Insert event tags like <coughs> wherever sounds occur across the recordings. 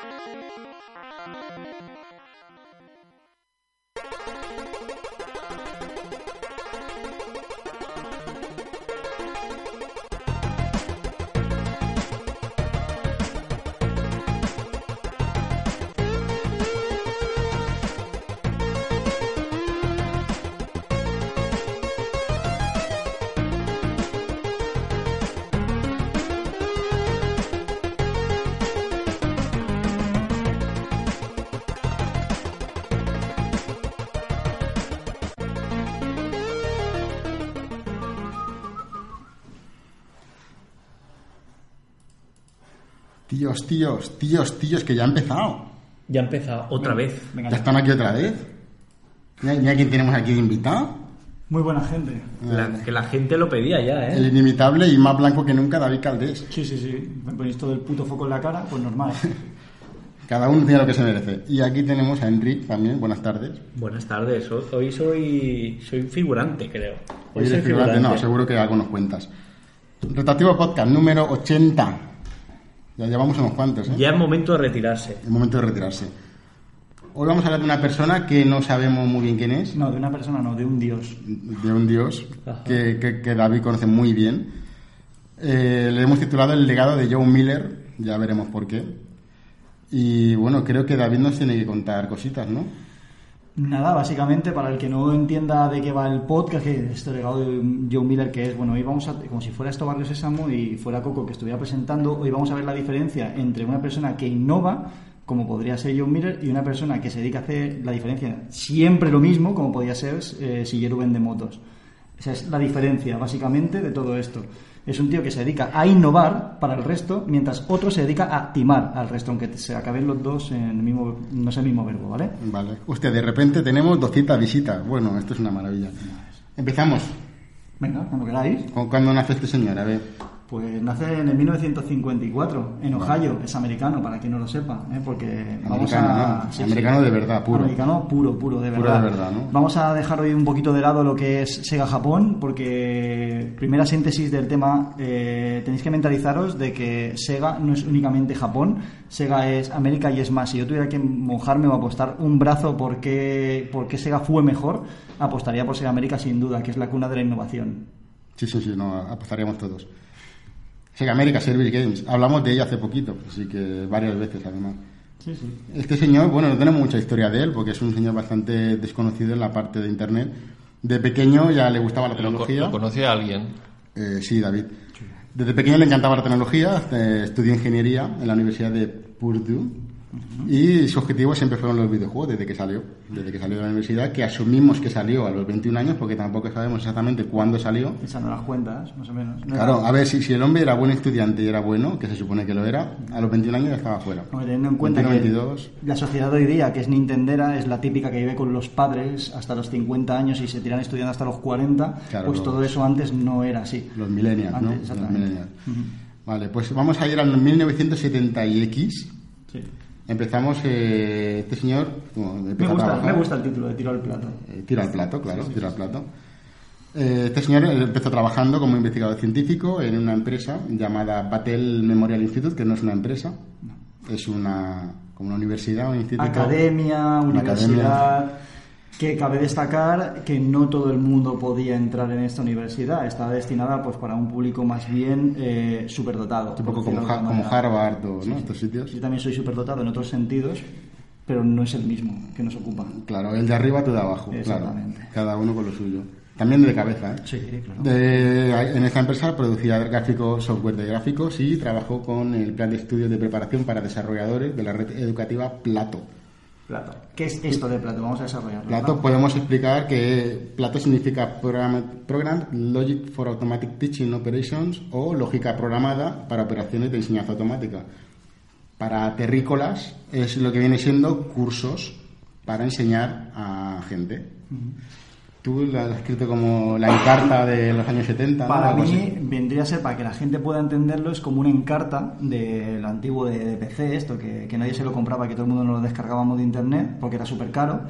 Thank you. Tíos, tíos, tíos, tíos, que ya ha empezado. Ya ha empezado otra vez. Venga, Ya están aquí otra vez. Mira, mira quién tenemos aquí de invitado. Muy buena gente. La- que la gente lo pedía ya, El ¿eh? inimitable y más blanco que nunca, David Caldés. Sí, sí, sí. Me ponéis todo el puto foco en la cara, pues normal. <laughs> Cada uno tiene lo que se merece. Y aquí tenemos a Enric también. Buenas tardes. Buenas tardes. Ho- Hoy soy soy figurante, creo. Hoy soy eres figurante, no, seguro que algo nos cuentas. Rotativo Podcast número 80. Ya llevamos unos cuantos, ¿eh? Ya es momento de retirarse. El momento de retirarse. Hoy vamos a hablar de una persona que no sabemos muy bien quién es, No, de una persona, no, de un dios. de un dios que- que David conoce muy bien. Eh, le hemos titulado El legado de Joe Miller, ya veremos por qué. Y bueno, creo que David nos tiene que contar cositas, ¿no? Nada, básicamente, para el que no entienda de qué va el podcast, que este legado de Joe Miller, que es, bueno, hoy vamos a, como si fuera esto Barrio Sésamo y fuera Coco que estuviera presentando, hoy vamos a ver la diferencia entre una persona que innova, como podría ser Joe Miller, y una persona que se dedica a hacer la diferencia siempre lo mismo, como podría ser eh, Silleru Vende Motos. Esa es la diferencia, básicamente, de todo esto. Es un tío que se dedica a innovar para el resto, mientras otro se dedica a timar al resto, aunque se acaben los dos en el mismo, no es el mismo verbo, ¿vale? Vale. Hostia, de repente tenemos 200 visitas. Bueno, esto es una maravilla. Empezamos. Venga, cuando queráis. ¿Cu- ¿Cuándo nace este señor? A ver. Pues nace en el 1954, en Ohio, es americano, para quien no lo sepa, ¿eh? porque vamos Americano, a... ¿no? Americano de verdad, puro. Americano puro, puro, de verdad. de verdad, ¿no? Vamos a dejar hoy un poquito de lado lo que es Sega Japón, porque primera síntesis del tema, eh, tenéis que mentalizaros de que Sega no es únicamente Japón, Sega es América y es más. Si yo tuviera que mojarme o apostar un brazo por qué, por qué Sega fue mejor, apostaría por Sega América sin duda, que es la cuna de la innovación. Sí, sí, sí, no, apostaríamos todos. Sega América Service Games. Hablamos de ella hace poquito, así que varias veces además. Sí, sí. Este señor, bueno, no tenemos mucha historia de él, porque es un señor bastante desconocido en la parte de Internet. De pequeño ya le gustaba la Lo, tecnología. lo conocía alguien. Eh, sí, David. Desde pequeño le encantaba la tecnología, eh, estudió ingeniería en la Universidad de Purdue y su objetivo siempre fueron los videojuegos desde que salió, desde que salió de la universidad, que asumimos que salió a los 21 años porque tampoco sabemos exactamente cuándo salió. Echando las cuentas, más o menos. No Claro, a ver, si, si el hombre era buen estudiante y era bueno, que se supone que lo era, a los 21 años ya estaba fuera. Hombre, teniendo en cuenta 21, que 22. la sociedad de hoy día, que es nintendera, es la típica que vive con los padres hasta los 50 años y se tiran estudiando hasta los 40, Claro, pues los- todo eso antes no era así. Los millennials, ¿no? Antes, Los exactamente. millennials. Vale, pues vamos a ir al 1970 y X. Sí. Empezamos, eh, este señor... bueno, Me, gusta, me gusta el título de tiro al plato. Eh, tira al plato, claro, tira al plato. Eh, este señor empezó trabajando como investigador científico en una empresa llamada Battelle Memorial Institute, que no es una empresa, es una como una universidad, un instituto. Academia, Una universidad. Que cabe destacar que no todo el mundo podía entrar en esta universidad. Estaba destinada pues para un público más bien eh, superdotado. Un poco como, Ha-. Harvard o ¿no? estos sitios. Yo también soy superdotado en otros sentidos, pero no es el mismo que nos ocupa. Claro, el de arriba, tú de abajo. Claro, Exactamente. cada uno con lo suyo. También de cabeza, ¿eh? Sí, claro. De- en esta empresa producía gráficos, software de gráficos y trabajó con el plan de estudios de preparación para desarrolladores de la red educativa Plato. Plato. ¿Qué es esto de plato? Vamos a desarrollarlo. Plato ¿no? podemos explicar que Plato significa Program, Program Logic for Automatic Teaching Operations o lógica programada para operaciones de enseñanza automática. Para terrícolas es lo que viene siendo cursos para enseñar a gente. Tú la has escrito como la encarta de los años 70. ¿no? Para mí vendría a ser, para que la gente pueda entenderlo, es como una encarta del antiguo de, de PC, esto que, que nadie se lo compraba, que todo el mundo nos lo descargábamos de internet, porque era súper caro,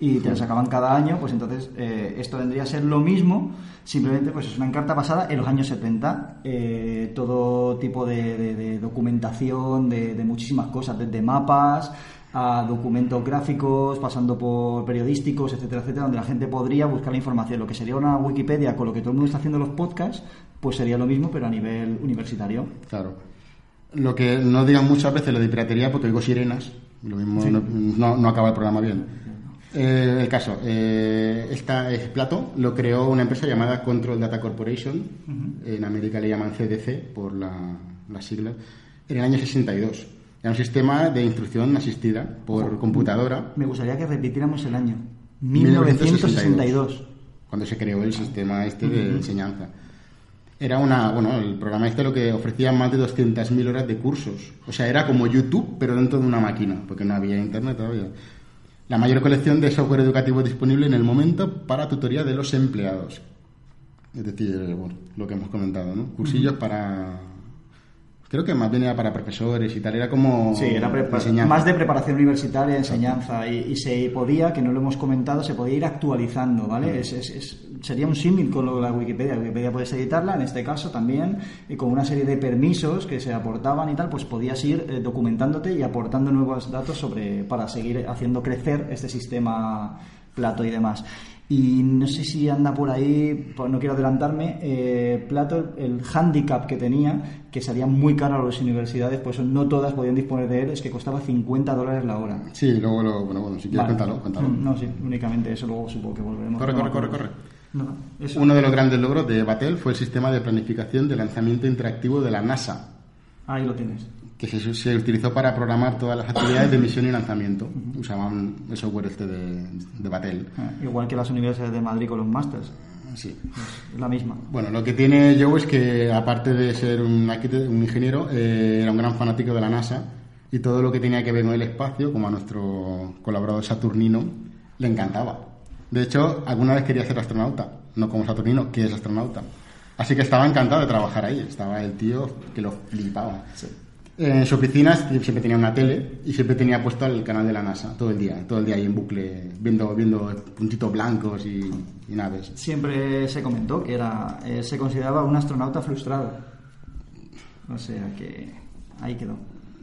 y te lo sacaban cada año, pues entonces eh, esto vendría a ser lo mismo, simplemente pues es una encarta basada en los años 70, eh, todo tipo de, de- de documentación, de, de muchísimas cosas, desde mapas a documentos gráficos, pasando por periodísticos, etcétera, etcétera, donde la gente podría buscar la información. Lo que sería una Wikipedia con lo que todo el mundo está haciendo los podcasts, pues sería lo mismo, pero a nivel universitario. Claro. Lo que no digan muchas veces lo de piratería porque oigo sirenas. Lo mismo no, no- no acaba el programa bien. Eh, el caso, eh, esta es Plato, lo creó una empresa llamada Control Data Corporation, en América le llaman CDC por la, las siglas, en el año 62. Era un sistema de instrucción asistida por computadora Me gustaría que repitiéramos el año. 1962. 1962. cuando se creó el sistema este de enseñanza. Era una, bueno, el programa este lo que ofrecía más de 200.000 horas de cursos. O sea, era como YouTube, pero dentro de una máquina, porque no había internet todavía. La mayor colección de software educativo disponible en el momento para tutoría de los empleados. Es decir, bueno, lo que hemos comentado, ¿no? Cursillos para... Creo que más bien era para profesores y tal, era como... Sí, era más de preparación universitaria, enseñanza, y, y se podía, que no lo hemos comentado, se podía ir actualizando, ¿vale? Es- es- es- sería un símil con lo de la Wikipedia. Wikipedia puedes editarla, en este caso también, y con una serie de permisos que se aportaban y tal, pues podías ir eh, documentándote y aportando nuevos datos sobre para seguir haciendo crecer este sistema Plato y demás. Y no sé si anda por ahí, pues no quiero adelantarme, eh, Plato, el handicap que tenía, que salía muy caro a las universidades, pues no todas podían disponer de él, es que costaba 50 dólares la hora. Sí, luego lo... Bueno, bueno, si quieres Vale. cuéntalo, cuéntalo. Mm, No, sí, únicamente eso, luego supongo que volveremos. Corre, corre, corre, corre. No, no, eso. Uno de los grandes logros de Battelle fue el sistema de planificación de lanzamiento interactivo de la NASA, Ahí lo tienes. Que se, se utilizó para programar todas las actividades de misión y lanzamiento. Usaban el software este de, de Battelle. Ah, Igual que las universidades de Madrid con los másters. Sí. Es la misma. Bueno, lo que tiene Joe es que, aparte de ser un, un ingeniero, eh, era un gran fanático de la NASA y todo lo que tenía que ver con el espacio, como a nuestro colaborador Saturnino, le encantaba. De hecho, alguna vez quería ser astronauta, no como Saturnino, que es astronauta. Así que estaba encantado de trabajar ahí. Estaba el tío que lo flipaba. En su oficina siempre tenía una tele y siempre tenía puesto el canal de la NASA todo el día, todo el día ahí en bucle, viendo, viendo puntitos blancos y, y naves. Siempre se comentó que era eh, se consideraba un astronauta frustrado. O sea que ahí quedó.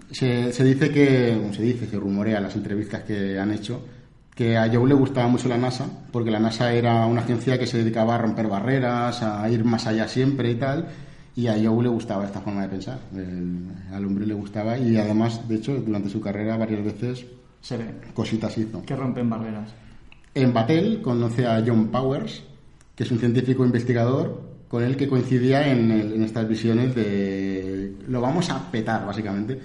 Se, se dice que, bueno, se dice, se rumorea las entrevistas que han hecho, que a Joe le gustaba mucho la NASA, porque la NASA era una agencia que se dedicaba a romper barreras, a ir más allá siempre y tal, y a Joe le gustaba esta forma de pensar. El- al hombre le gustaba y además, de hecho, durante su carrera varias veces Se ve cositas hizo. que rompen barreras. En Battelle conoce a John Powers, que es un científico investigador con el que coincidía en, el- en estas visiones de lo vamos a petar, básicamente.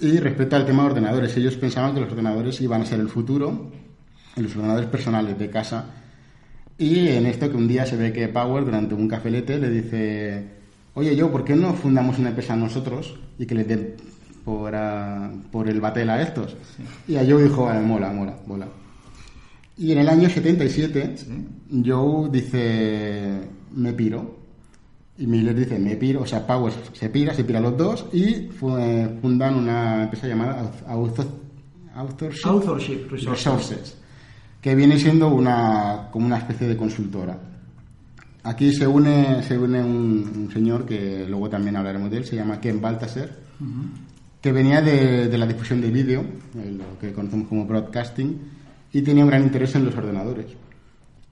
Y respecto al tema de ordenadores, ellos pensaban que los ordenadores iban a ser el futuro, los ordenadores personales de casa. Y en esto que un día se ve que Powers, durante un cafelete, le dice, oye yo, ¿por qué no fundamos una empresa nosotros y que le den por, a- por el Battelle a estos? Y a Joe dijo, vale, mola, mola, mola. Y en el año 77, Joe dice, me piro. Y Miller dice, me piro. O sea, Powers se pira, se pira los dos y eh, fundan una empresa llamada Author- Authorship, Authorship Resources. Resources, que viene siendo una, como una especie de consultora. Aquí se une, se une un, un señor que luego también hablaremos de él, se llama Ken Baltasar, que venía de, de la difusión de vídeo, lo que conocemos como broadcasting, y tenía un gran interés en los ordenadores.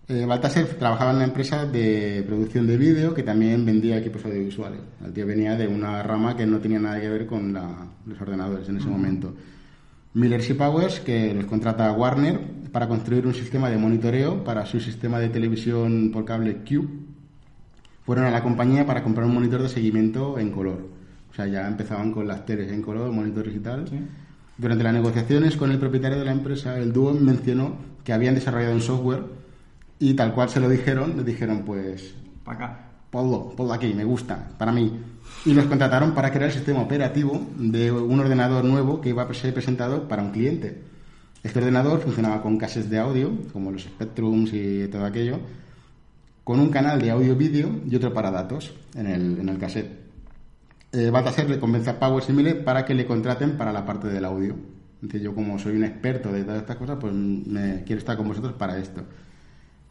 Eh, Baltasar trabajaba en una empresa de producción de vídeo que también vendía equipos audiovisuales. El tío venía de una rama que no tenía nada que ver con la- los ordenadores en ese momento. Miller y Powers, que los contrata a Warner para construir un sistema de monitoreo para su sistema de televisión por cable Q. Fueron a la compañía para comprar un monitor de seguimiento en color. O sea, ya empezaban con las teles en color, monitores y tal. Durante las negociaciones con el propietario de la empresa, el dúo mencionó que habían desarrollado un software y tal cual se lo dijeron, le dijeron pues Para acá. ponlo, ponlo aquí, me gusta, para mí. Y los contrataron para crear el sistema operativo de un ordenador nuevo que iba a ser presentado para un cliente. Este ordenador funcionaba con cases de audio, como los Spectrums y todo aquello, con un canal de audio-vídeo y otro para datos en el, en el cassette. Eh, Baltasar le convence a Power Miller para que le contraten para la parte del audio. Entonces yo como soy un experto de todas estas cosas, pues me quiero estar con vosotros para esto.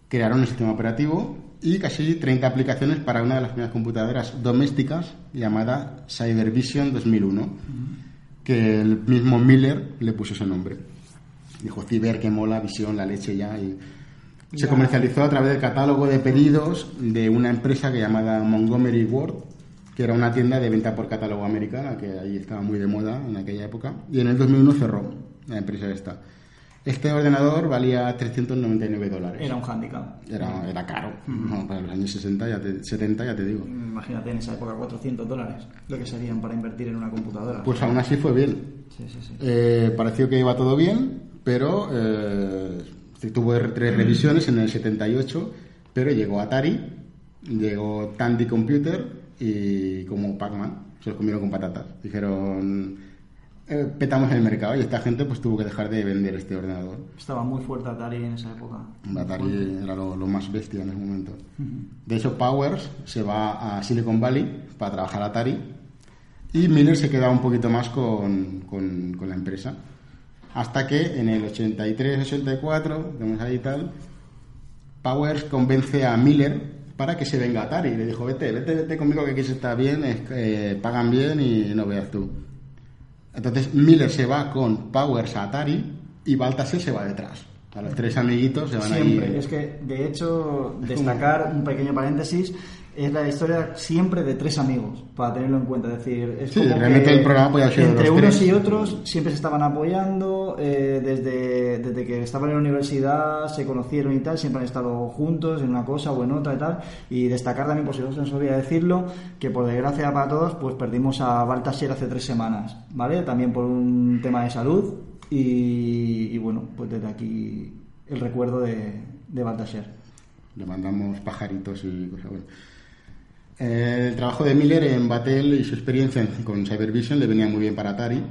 Crearon un sistema operativo y casi 30 aplicaciones para una de las primeras computadoras domésticas llamada Cybervision 2001, que el mismo Miller le puso ese nombre. Dijo, ciber, que mola, visión, la leche ya. Y se Ya. comercializó a través del catálogo de pedidos de una empresa que llamada Montgomery Ward, que era una tienda de venta por catálogo americana, que ahí estaba muy de moda en aquella época. Y en el 2001 cerró la empresa esta. Este ordenador valía 399 dólares. Era un hándicap. Era, era caro. No, para los años 60 ya te- 70 ya te digo. Imagínate en esa época 400 dólares, lo que serían para invertir en una computadora. Pues aún así fue bien. Sí, sí, sí. Eh, pareció que iba todo bien, pero eh, tuvo tres revisiones en el 78, pero llegó Atari, llegó Tandy Computer y como Pac-Man, se los comieron con patatas. Dijeron, eh, petamos el mercado y esta gente pues tuvo que dejar de vender este ordenador. Estaba muy fuerte Atari en esa época. Atari era lo, lo más bestia en ese momento. De hecho, Powers se va a Silicon Valley para trabajar Atari y Miller se queda un poquito más con, con- con la empresa. Hasta que en el 83-84, vemos ahí tal, Powers convence a Miller para que se venga a Atari. Le dijo, vete, vete, vete conmigo que aquí se está bien, es eh, pagan bien y no veas tú. Entonces Miller se va con Powers a Atari y Baltasar se va detrás. A los tres amiguitos se van Siempre. ahí. Es que, de hecho, destacar un pequeño paréntesis, es la historia siempre de tres amigos, para tenerlo en cuenta. Es decir, es Sí, como realmente que el programa podía ser entre unos tres. y otros siempre se estaban apoyando, eh, desde, desde que estaban en la universidad se conocieron y tal, siempre han estado juntos en una cosa o en otra y tal. Y destacar también, por si no se nos olvida decirlo, que por desgracia para todos, pues perdimos a Baltasar hace tres semanas, ¿vale? También por un tema de salud. Y, y bueno, pues desde aquí el recuerdo de, de Baltasar. Le mandamos pajaritos y cosas buenas. Eh, El trabajo de Miller en Battelle y su experiencia en- con Cybervision le venía muy bien para Atari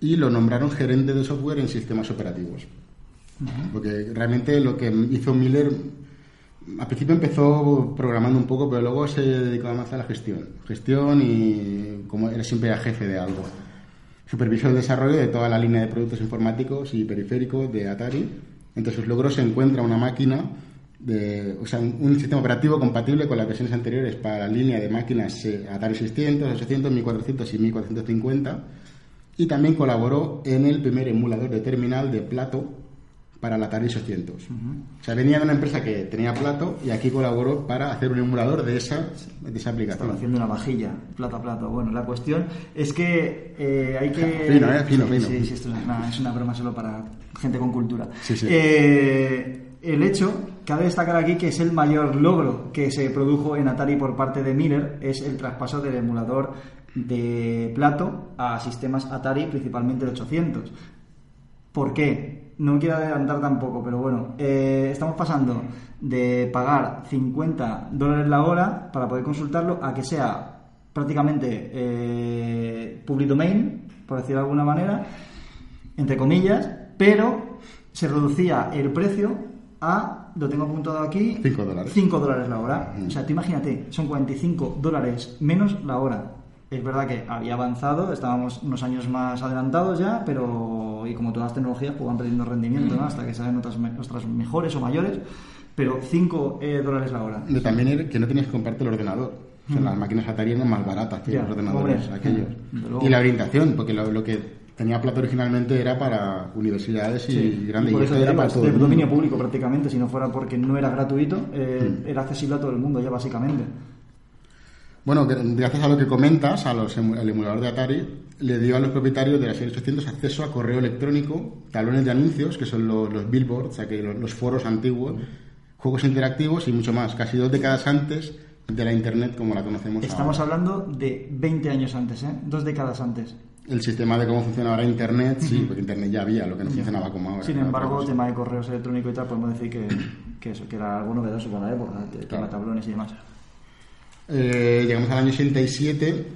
y lo nombraron gerente de software en sistemas operativos. Porque realmente lo que hizo Miller, al principio empezó programando un poco, pero luego se dedicó más a la gestión. Gestión y como era siempre era jefe de algo. Supervisó el desarrollo de toda la línea de productos informáticos y periféricos de Atari. Entre sus logros se encuentra una máquina, de, o sea, un, un sistema operativo compatible con las versiones anteriores para la línea de máquinas eh, Atari 600, 800, 1400 y 1450. Y también colaboró en el primer emulador de terminal de Plato para la Atari 800. O sea, venía de una empresa que tenía Plato y aquí colaboró para hacer un emulador de esa, de esa aplicación. haciendo una vajilla, plato a plato. Bueno, la cuestión es que eh, hay que... <laughs> Fino, ¿eh? Fino, sí, fino. Sí, sí, esto es una, es una broma solo para gente con cultura. Sí, sí. Eh, el hecho, cabe destacar aquí que es el mayor logro que se produjo en Atari por parte de Miller, es el traspaso del emulador de plato a sistemas Atari, principalmente el 800. ¿Por qué? No quiero adelantar tampoco, pero bueno, eh, estamos pasando de pagar 50 dólares la hora para poder consultarlo a que sea prácticamente eh, public domain, por decirlo de alguna manera, entre comillas, pero se reducía el precio a, lo tengo apuntado aquí, Cinco dólares. 5 dólares la hora. O sea, tú imagínate, son 45 dólares menos la hora. Es verdad que había avanzado, estábamos unos años más adelantados ya, pero y como todas las tecnologías pues van perdiendo rendimiento ¿no? hasta que salen otras, otras mejores o mayores, pero 5 dólares la hora. De también era que no tenías que comprarte el ordenador. O sea, las máquinas Atari eran más baratas que Ya, los ordenadores hombre. aquellos. Y la orientación, porque lo, lo que tenía Plato originalmente era para universidades y Sí, grandes. y por eso era para todo el mundo. dominio público prácticamente, si no fuera porque no era gratuito, eh, Mm. era accesible a todo el mundo ya básicamente. Bueno, gr- gracias a lo que comentas, a los emu- al emulador de Atari, le dio a los propietarios de la serie 800 acceso a correo electrónico, talones de anuncios, que son los, los billboards, o sea, que los, los foros antiguos, juegos interactivos y mucho más. Casi dos décadas antes de la Internet como la conocemos Estamos ahora. hablando de 20 años antes, ¿eh? dos décadas antes. El sistema de cómo funciona ahora Internet, sí, porque Internet ya había, lo que no funcionaba como ahora. Sin embargo, cosa. tema de correos electrónicos y tal, podemos decir que, que eso, que era algo novedoso para la época, el tema de tablones y demás. Eh, llegamos al año 87,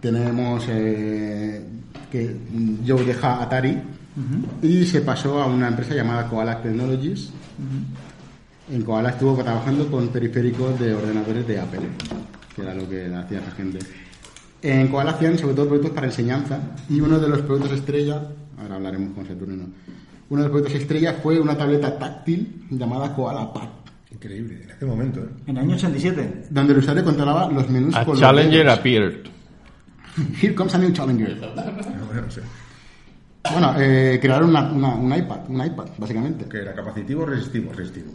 tenemos eh, que Joe deja Atari y se pasó a una empresa llamada Koala Technologies. En Koala estuvo trabajando con periféricos de ordenadores de Apple, que era lo que hacía esa gente. En Koala hacían sobre todo productos para enseñanza y uno de los productos estrella, ahora hablaremos con Saturnino, uno de los productos estrella fue una tableta táctil llamada Koala Pad, Increíble, en aquel momento, ¿eh? En el año 87. donde el usuario controlaba los menús A con los Challenger dedos. appeared. Here comes a new Challenger. Bueno, no sé. Bueno, eh, crearon una, una- un iPad, un iPad, básicamente. Que era capacitivo o resistivo, resistivo.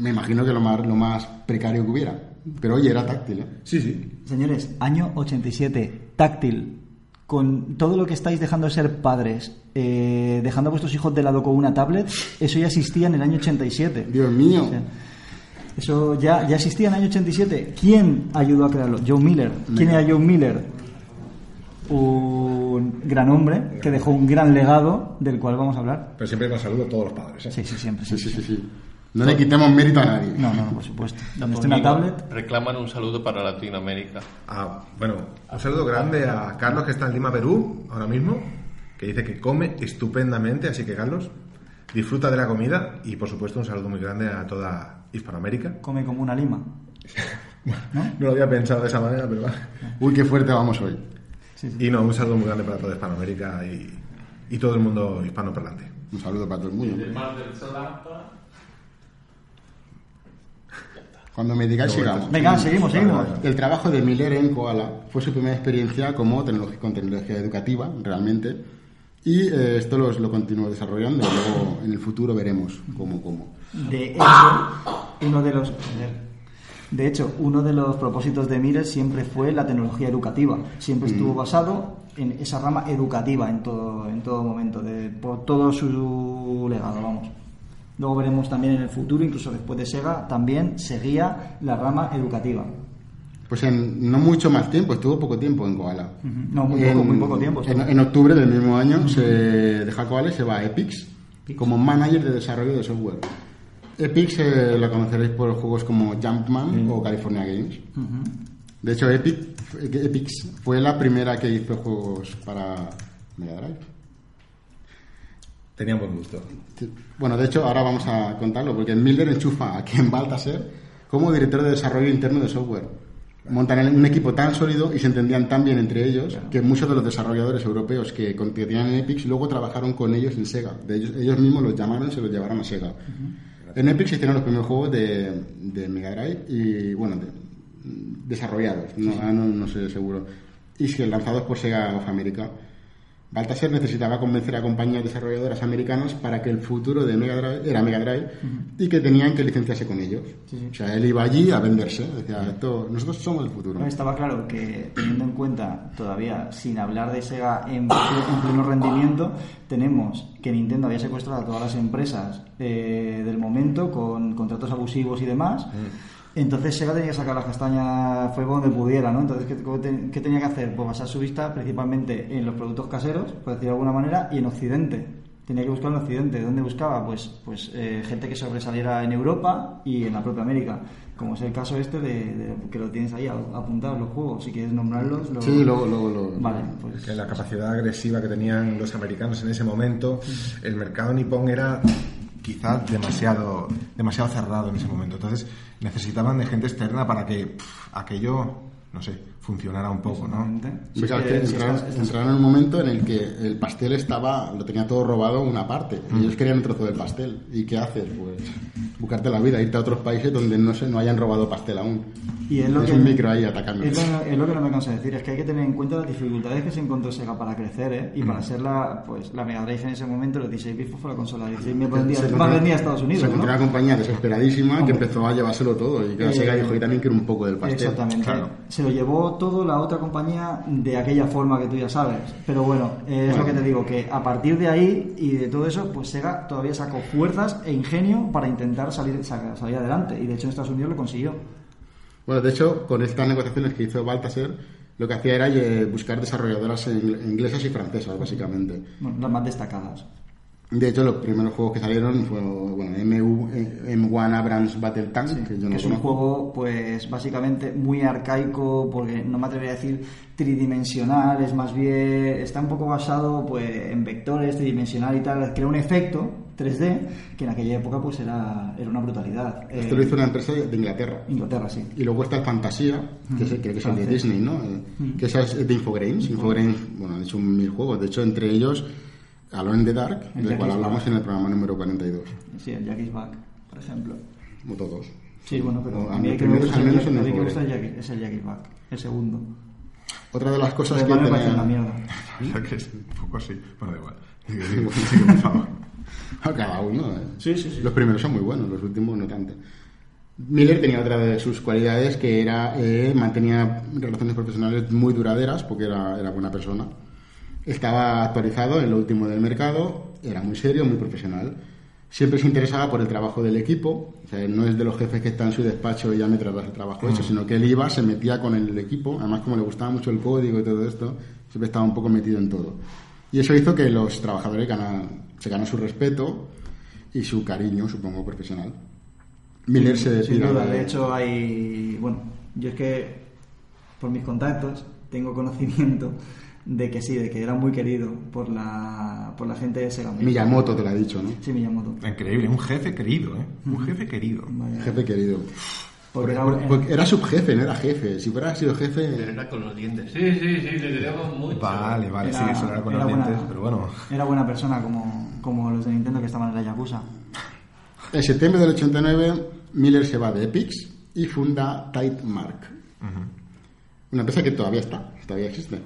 Me imagino que lo más, lo más precario que hubiera. Pero oye, era táctil, ¿eh? Sí, sí. Señores, año 87, táctil. Con todo lo que estáis dejando de ser padres, eh, dejando a vuestros hijos de lado con una tablet, eso ya existía en el año 87. Dios mío. O sea, eso ya, ya existía en el año 87. ¿Quién ayudó a crearlo? Joe Miller. ¿Quién era Joe Miller? Un gran hombre que dejó un gran legado del cual vamos a hablar. Pero siempre con saludo a todos los padres, ¿eh? Sí, sí, siempre. Sí, sí, sí, sí. No le quitemos mérito a nadie. No, no, por supuesto. <laughs> Donde esté una tablet, Reclaman un saludo para Latinoamérica. Ah, bueno, un saludo grande a Carlos que está en Lima, Perú, ahora mismo, que dice que come estupendamente, así que Carlos, disfruta de la comida y por supuesto un saludo muy grande a toda Hispanoamérica. come como una lima. <laughs> No lo había pensado de esa manera, pero va. Uy, qué fuerte vamos hoy. Y no, un saludo muy grande para toda Hispanoamérica y, y todo el mundo hispanoparlante. Un saludo para todo el mundo. Cuando me digáis, sigamos. Venga, seguimos, seguimos. El trabajo de Miller en Koala fue su primera experiencia como tecnología, con tecnología educativa, realmente. Y eh, esto lo, lo continuó desarrollando. Luego, en el futuro, veremos cómo. cómo. De hecho, uno de los de hecho, uno de los propósitos de Miller siempre fue la tecnología educativa. Siempre estuvo basado en esa rama educativa en todo, en todo momento, de, por todo su legado, vamos. Luego veremos también en el futuro, incluso después de Sega, también seguía la rama educativa. Pues en no mucho más tiempo, estuvo poco tiempo en Koala. No, muy poco, muy poco tiempo. En, en octubre del mismo año se deja Koala y se va a Epix como manager de desarrollo de software. Epix eh, la conoceréis por juegos como Jumpman o California Games. De hecho, Epic, Epix fue la primera que hizo juegos para Mega Drive. Tenían buen gusto. Bueno, de hecho, ahora vamos a contarlo, porque Miller enchufa a Ken Baltasar como director de desarrollo interno de software. Montan un equipo tan sólido y se entendían tan bien entre ellos que muchos de los desarrolladores europeos que, tenían en Epix luego trabajaron con ellos en Sega. De ellos, ellos mismos los llamaron y se los llevaron a Sega. En Epix se hicieron los primeros juegos de, de Mega Drive y, bueno, de- desarrollados, no, ah, no, no sé seguro, y que lanzados por Sega of America. Baltasar necesitaba convencer a compañías desarrolladoras americanas para que el futuro de Mega Drive era Mega Drive y que tenían que licenciarse con ellos. O sea, él iba allí a venderse. Decía, esto, nosotros somos el futuro. No, Estaba claro que teniendo en cuenta todavía, sin hablar de Sega en, en pleno rendimiento, tenemos que Nintendo había secuestrado a todas las empresas eh, del momento con contratos abusivos y demás. Entonces Sega tenía que sacar las castañas fuego donde pudiera, ¿no? Entonces, ¿qué, cómo te- qué tenía que hacer? Pues basar su vista principalmente en los productos caseros, por decirlo de alguna manera, y en Occidente. Tenía que buscar en Occidente. ¿Dónde buscaba? Pues, pues eh, gente que sobresaliera en Europa y en la propia América. Como es el caso este de, de- que lo tienes ahí apuntado los juegos. Si quieres nombrarlos, lo- Sí, luego, luego, luego. Vale, pues Que la capacidad agresiva que tenían los americanos en ese momento, el mercado nipón era quizás demasiado, demasiado cerrado en ese momento. Entonces necesitaban de gente externa para que aquello, no sé, funcionara un poco, ¿no? Sí, claro, es que que si entraron, estás- estás- entraron en un momento en el que el pastel estaba, lo tenía todo robado una parte. Y ellos querían un trozo del pastel. ¿Y qué haces? Pues buscarte la vida, irte a otros países donde no se no hayan robado pastel aún. Y es lo es que, un micro ahí atacando. Es lo, es lo que no me canso de decir, es que hay que tener en cuenta las dificultades que se encontró Sega para crecer, ¿eh? Y para ser la, pues, la Mega Drive en ese momento, los 16 bits fue la consola 16 más vendida, Se más vendida a Estados Unidos, Se ¿no? encontró una compañía desesperadísima que Hombre. empezó a llevárselo todo. Y que Eh, Sega dijo, yo también quiero un poco del pastel. Exactamente. claro. Se lo llevó todo la otra compañía de aquella forma que tú ya sabes. Pero bueno, eh, es lo que te digo, que a partir de ahí y de todo eso, pues Sega todavía sacó fuerzas e ingenio para intentar salir, sa- salir adelante. Y de hecho en Estados Unidos lo consiguió. Bueno, de hecho, con estas negociaciones que hizo Baltasar, lo que hacía era eh, buscar desarrolladoras ingl- inglesas y francesas, básicamente. Bueno, las más destacadas. De hecho, los primeros juegos que salieron fue bueno, MU, eh, M1 Abrams Battle Tank, que yo no que es un juego, pues básicamente muy arcaico, porque no me atrevería a decir tridimensional, es más bien, está un poco basado pues en vectores, tridimensional y tal, crea un efecto 3D que en aquella época pues era, era una brutalidad. Esto Eh, lo hizo una empresa de Inglaterra. Inglaterra, sí. Y luego está el Fantasía, que es creo que es el de. Disney, ¿no? Eh, Que esa es de Infogrames. Infogrames, bueno, han hecho mil juegos. De hecho, entre ellos, Alone in the Dark, El del Jack cual hablamos Back. en el programa número 42. Sí, el Jack is Back, por ejemplo. Como todos. Sí, bueno, pero O a mí el que me gusta, el el Jack- es el Jack is Back, el segundo. Otra de las cosas Los que parecen una tenía... mierda. O sea que es un poco así. Bueno, da igual. <laughs> Por favor. A cada uno, ¿eh? Sí, sí, sí. Los primeros son muy buenos, los últimos no tanto. Miller tenía otra de sus cualidades que era eh, mantenía relaciones profesionales muy duraderas porque era, era buena persona. Estaba actualizado en lo último del mercado, era muy serio, muy profesional. Siempre se interesaba por el trabajo del equipo, o sea, no es de los jefes que está en su despacho y ya me tratas el trabajo hecho, sino que él iba, se metía con el equipo, además como le gustaba mucho el código y todo esto, siempre estaba un poco metido en todo. Y eso hizo que los trabajadores ganan- se ganan su respeto y su cariño, supongo, profesional. Miller se Sin duda, de hecho hay, bueno, yo es que por mis contactos tengo conocimiento de que sí, de que era muy querido por la, por la gente de Sega. Miyamoto te lo ha dicho, ¿no? Sí, Miyamoto. Increíble, un jefe querido, ¿eh? Un jefe querido. Vaya. Jefe querido. Porque era, Por- porque era subjefe, no era jefe. Si fuera sido jefe, Era con los dientes. Sí, sí, sí, le tenemos mucho. Vale, vale, sí, era- eso era con era los buena- dientes, pero bueno. Era buena persona como, como los de Nintendo que estaban en la Yakuza. en septiembre del 89, Miller se va de Epix y funda Tight Mark. Una empresa que todavía está, todavía existe.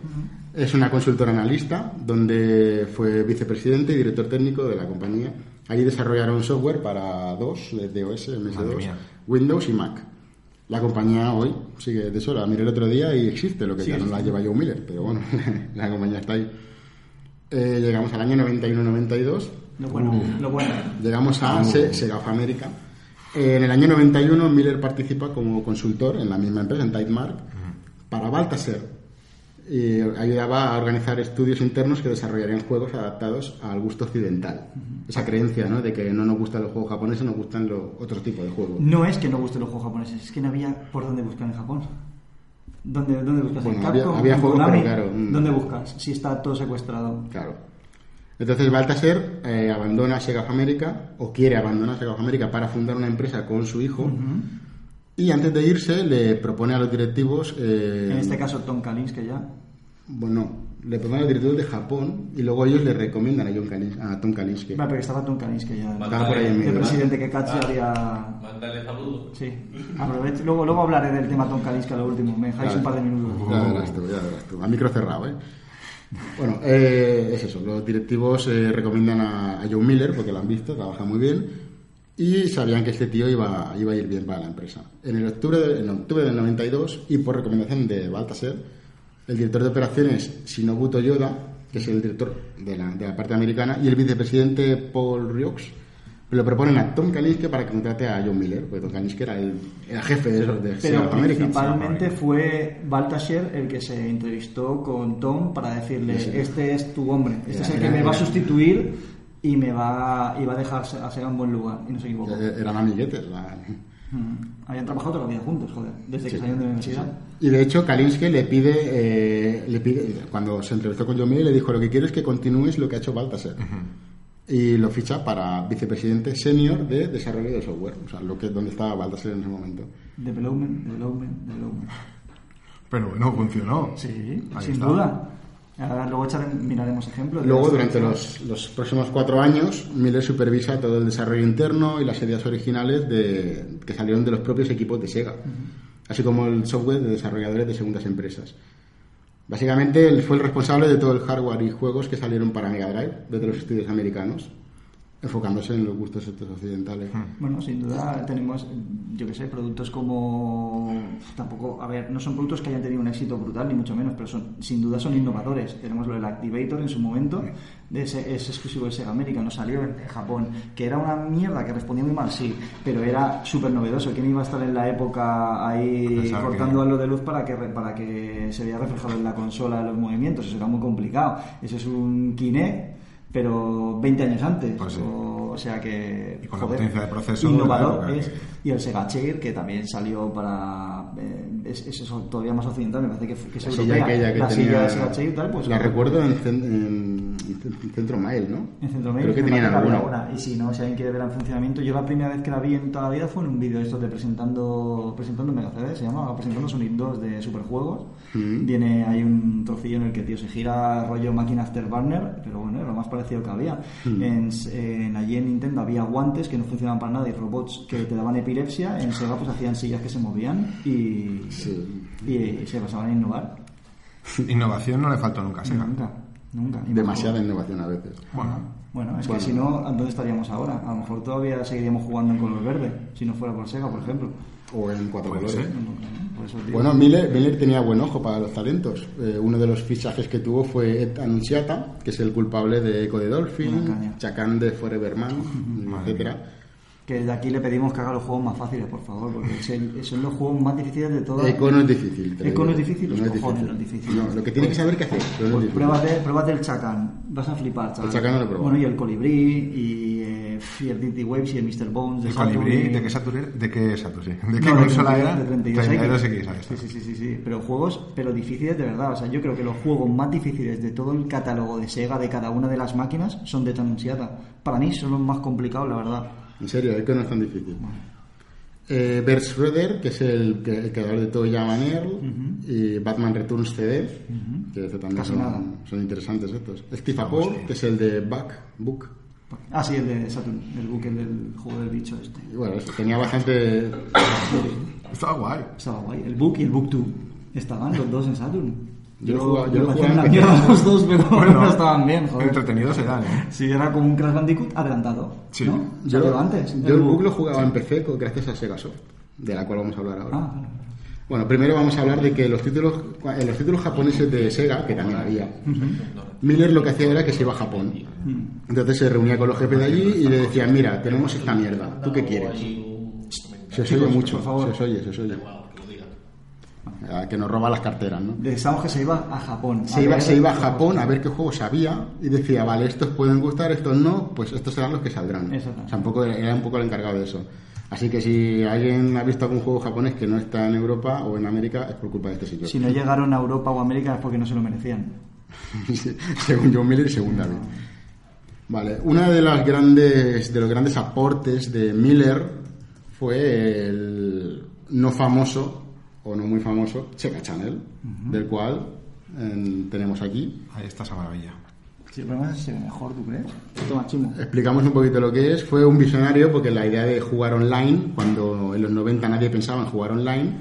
Es una consultora analista donde fue vicepresidente y director técnico de la compañía. Allí desarrollaron software para dos, de DOS, Madre MS2, mía. Windows y Mac. La compañía hoy sigue, de eso la miré el otro día y existe, lo que Sí, ya no la lleva Joe Miller, pero bueno, <laughs> la compañía está ahí. Eh, llegamos al año 91-92, Lo bueno, Uh. lo bueno. llegamos a Se- Sega of America. Eh, en el año 91 Miller participa como consultor en la misma empresa, en Tidemark, para Baltasar. Y ayudaba a organizar estudios internos que desarrollarían juegos adaptados al gusto occidental. Esa creencia, ¿no? De que no nos gustan los juegos japoneses, nos gustan los otros tipos de juegos. No es que no gusten los juegos japoneses, es que no había por dónde buscar en Japón. ¿Dónde, dónde buscas? ¿En Bueno, había- Capcom? había ¿En juegos, pero claro, mm. ¿Dónde buscas? Si está todo secuestrado. Claro. Entonces Baltasar eh, abandona Sega of America, o quiere abandonar Sega of America para fundar una empresa con su hijo. Y antes de irse le propone a los directivos... eh, En este caso Tom Kalins, que ya... Bueno, le propone a los directivos de Japón y luego ellos le recomiendan a, John Kalins- a Tom Kalinske. Va, pero estaba Tom Kalins, que ya... Estaba por ahí en El presidente que Katsu haría... Mándale saludos. Sí. Aprovecho- Luego, luego hablaré del tema Tom Kalinske a lo último. Me dejáis Vale. un par de minutos. Ya verás tú, ya verás tú. A micro cerrado, ¿eh? Bueno, eh, es eso. Los directivos eh, recomiendan a, a John Miller porque lo han visto, trabaja muy bien y sabían que este tío iba, iba a ir bien para la empresa. En, el octubre, de- en octubre del 92 y por recomendación de Baltasar, el director de operaciones Shinobu Toyoda, que es el director de la, de la parte americana, y el vicepresidente Paul Riox, le proponen a Tom Kalinske para que contrate a John Miller, porque Tom Kalinske era el, el jefe de, de Pero principalmente fue Baltasher el que se entrevistó con Tom para decirle, este es tu hombre, este Era- es el era- que me va a era- sustituir y me va, y va a dejar a Sega en buen lugar. Y no se equivocó. Eran amiguetes. la- Mm. Habían trabajado toda la vida juntos, joder, desde que Sí, salieron de la universidad. Y de hecho, Kalinske le pide, eh, le pide, cuando se entrevistó con John le dijo: Lo que quiero es que continúes lo que ha hecho Baltasar. Y lo ficha para vicepresidente senior de desarrollo de software, o sea, lo que donde estaba Baltasar en ese momento. Development, development, development. Pero bueno, funcionó. Sí, Ahí sin está. duda. Ahora luego miraremos ejemplos. Luego, durante los, los próximos cuatro años, Miller supervisa todo el desarrollo interno y las ideas originales de, que salieron de los propios equipos de Sega, así como el software de desarrolladores de segundas empresas. Básicamente, él fue el responsable de todo el hardware y juegos que salieron para Mega Drive desde los estudios americanos, enfocándose en los gustos estos occidentales. Bueno, sin duda tenemos, yo que sé, productos como. Tampoco, a ver, no son productos que hayan tenido un éxito brutal, ni mucho menos, pero son, sin duda son innovadores. Tenemos lo del Activator en su momento, de ese, es exclusivo de Sega América, no salió en Japón, que era una mierda, que respondía muy mal, sí, pero era súper novedoso. ¿Quién iba a estar en la época ahí Pensaba que- cortando algo de luz para que, para que se vea reflejado en la consola los movimientos? Eso era muy complicado. Eso es un Kinect pero 20 años antes. Pues sí. o, o sea que. Y con la potencia de proceso de la Innovador es. que- Y el Sega Chair, que también salió para. eh, es, es eso todavía más occidental, me parece que, que es La silla aquella que la tenía, silla de Sega tal, pues. la recuerdo en Centro Mail, ¿no? En Centro Mail, Creo que tenían alguna. una. Y si no, si alguien quiere verla en funcionamiento, yo la primera vez que la vi en toda la vida fue en un vídeo de estos de presentando presentando Mega CD, se llama presentando Sonic 2 de Superjuegos. Mm. Viene hay un trocillo en el que tío se gira rollo máquina Afterburner, pero bueno, era lo más parecido que había. Mm. En, en- allí en Nintendo había guantes que no funcionaban para nada y robots que te daban epilepsia. En Sega pues hacían sillas que se movían y, Sí. y, se basaban en innovar. <laughs> Innovación no le faltó nunca a Sega. Nunca, nunca. Demasiada innovación a veces. bueno, bueno, es Bueno. que si no, ¿dónde estaríamos ahora? A lo mejor todavía seguiríamos jugando en color verde, si no fuera por Sega, por ejemplo. O en cuatro colores. ser. Bueno, Miller, Miller tenía buen ojo para los talentos. Eh, uno de los fichajes que tuvo fue Ed Annunziata, que es el culpable de Echo de Dolphin. Chacán de Forever Man, Madre etcétera. Que desde aquí le pedimos que haga los juegos más fáciles, por favor, porque son los juegos más difíciles de todos. Echo no es difícil. te lo Echo no digo. es difícil, los cojones no es difícil. No, lo que tiene que saber qué hacer, Pues difícil. pruébate, pruébate el Chacan, vas a flipar, chaval. El Chacan no lo probado. Bueno, y el Colibrí, y, eh, y el Dirty Waves, y el Mr. Bones, de El Saturn, colibrí, y- ¿de qué Saturn? ¿De qué Saturn? sí? ¿De qué No, consola 32, era? de 32 32 X. X, ahí está. Sí, sí, sí, sí, sí. Pero juegos, pero difíciles de verdad. O sea, yo creo que los juegos más difíciles de todo el catálogo de Sega, de cada una de las máquinas, son de Tanunciata. Para mí son los más complicados, la verdad. En serio, Echo no es tan difícil. Eh, Bert Schroeder, que es el, que- el creador de Toy Jam and Earl, y Batman Returns CD, que este también Casi son, son interesantes estos. Steve Apple, que es el de Buck, Book. Ah, sí, el de Saturn, el buque del juego del bicho este. Y bueno, eso, tenía bastante... <coughs> Estaba guay. Estaba guay. El Book y el Book 2. Estaban los dos en Saturn. Yo lo jugaba- yo lo jugaba en una mierda los dos, pero <laughs> Bueno, estaban bien, joder. Entretenidos eran, ¿eh? Sí, era como un Crash Bandicoot adelantado. Sí. ¿no? Yo, Salió antes. yo el Book lo jugaba en PC co- gracias a Sega Soft, de la cual vamos a hablar ahora. Ah, vale. Bueno, primero vamos a hablar de que los títulos, en los títulos japoneses de Sega, que también había, Miller lo que hacía era que se iba a Japón. Entonces se reunía con los jefes de allí y le decían, mira, tenemos esta mierda, ¿tú qué quieres? Se os oye mucho, por favor. se os oye, se os oye. Que nos roba las carteras, ¿no? Pensamos que se iba a Japón. Se A iba, se iba a Japón a ver qué juegos había y decía, vale, estos pueden gustar, estos no, pues estos serán los que saldrán. Exacto. O sea, un poco, era un poco el encargado de eso. Así que si alguien ha visto algún juego japonés que no está en Europa o en América, es por culpa de este señor. Si no llegaron a Europa o América es porque no se lo merecían. <laughs> según John Miller y según David. Vale, una de las grandes de los grandes aportes de Miller fue el no famoso o no muy famoso Sega Channel, del cual eh, tenemos aquí. Ahí está esa maravilla. Sí, el problema es que se ve mejor, ¿tú crees? Toma, chimo. Explicamos un poquito lo que es. Fue un visionario porque la idea de jugar online, cuando en los 90 nadie pensaba en jugar online,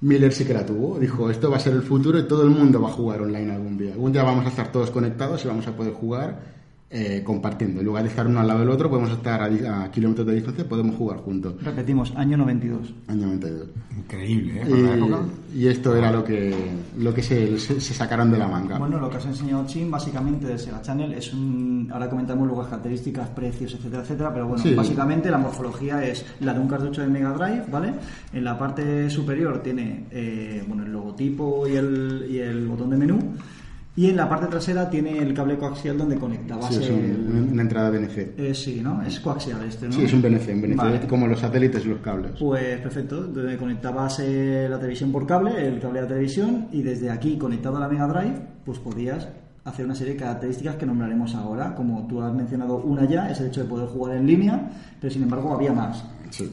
Miller sí que la tuvo. Dijo, esto va a ser el futuro y todo el mundo va a jugar online algún día. Algún día vamos a estar todos conectados y vamos a poder jugar eh, compartiendo. En lugar de estar uno al lado del otro, podemos estar a, di- a kilómetros de distancia, podemos jugar juntos. Repetimos, año 92. Año 92. Increíble, ¿eh? La época. Y, y esto era lo que, lo que se, se- se sacaron de la manga. Bueno, lo que os ha enseñado Chin básicamente de Sega Channel es un... Ahora comentamos luego las características, precios, etcétera, etcétera, pero bueno, Sí. básicamente la morfología es la de un cartucho de Mega Drive, ¿vale? En la parte superior tiene eh, bueno, el logotipo y el, y el botón de menú y en la parte trasera tiene el cable coaxial donde conectabas Sí, es el... un- una entrada BNC. Eh, sí, ¿no? Es coaxial este, ¿no? Sí, es un BNC, un BNC Vale. como los satélites y los cables. Pues perfecto, donde conectabas eh, la televisión por cable, el cable de la televisión, y desde aquí conectado a la Mega Drive, pues podías hacer una serie de características que nombraremos ahora. Como tú has mencionado una ya, es el hecho de poder jugar en línea, pero sin embargo había más. Sí.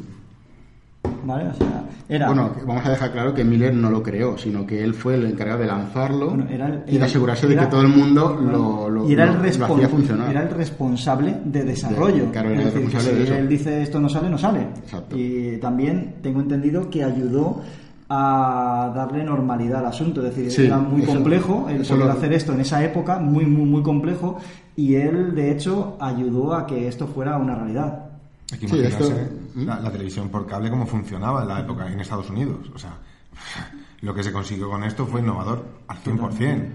¿Vale? O sea, era. Bueno, vamos a dejar claro que Miller no lo creó, sino que él fue el encargado de lanzarlo Bueno, era el- y de era- asegurarse de que todo el mundo lo, lo, y era el, lo- hacía funcionar. era el responsable de desarrollo. De- claro, era el decir, responsable si de eso. él dice esto no sale, no sale. Exacto. Y también tengo entendido que ayudó a darle normalidad al asunto. Es decir, Sí, era muy eso- complejo el poder lo- hacer esto en esa época, muy, muy, muy complejo. Y él, de hecho, ayudó a que esto fuera una realidad. Hay que Sí, imaginarse esto-. La, la televisión por cable cómo funcionaba en la época en Estados Unidos. O sea, <laughs> lo que se consiguió con esto fue innovador al 100%.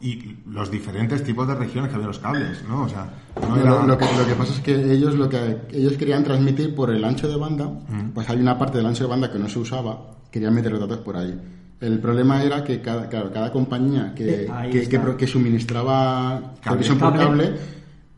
Y los diferentes tipos de regiones que había los cables, ¿no? O sea, no era... lo, que, lo que pasa es que ellos lo que ellos querían transmitir por el ancho de banda, pues hay una parte del ancho de banda que no se usaba, querían meter los datos por ahí. El problema era que cada, claro, cada compañía que, que, que suministraba televisión por Cable.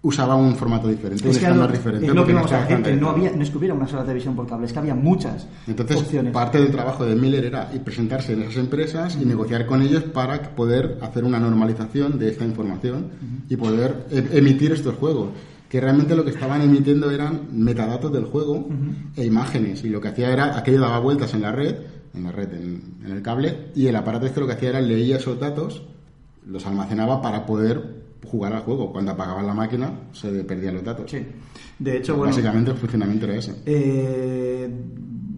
Usaba un formato diferente, un Es que estándar diferente. es lo que no vamos a estaba decir, que no, estandarizado. había, no es que hubiera una sola televisión por cable, es que había muchas Entonces, opciones. parte del trabajo de Miller era presentarse en esas empresas y negociar con ellos para poder hacer una normalización de esta información y poder e- emitir estos juegos. Que realmente lo que estaban emitiendo eran metadatos del juego e imágenes. Y lo que hacía era, aquello daba vueltas en la red, en la red, en, en el cable, y el aparato este lo que hacía era leía esos datos, los almacenaba para poder jugar al juego. Cuando apagaban la máquina, se perdían los datos. Sí. De hecho, bueno, Básicamente el funcionamiento era ese. Eh,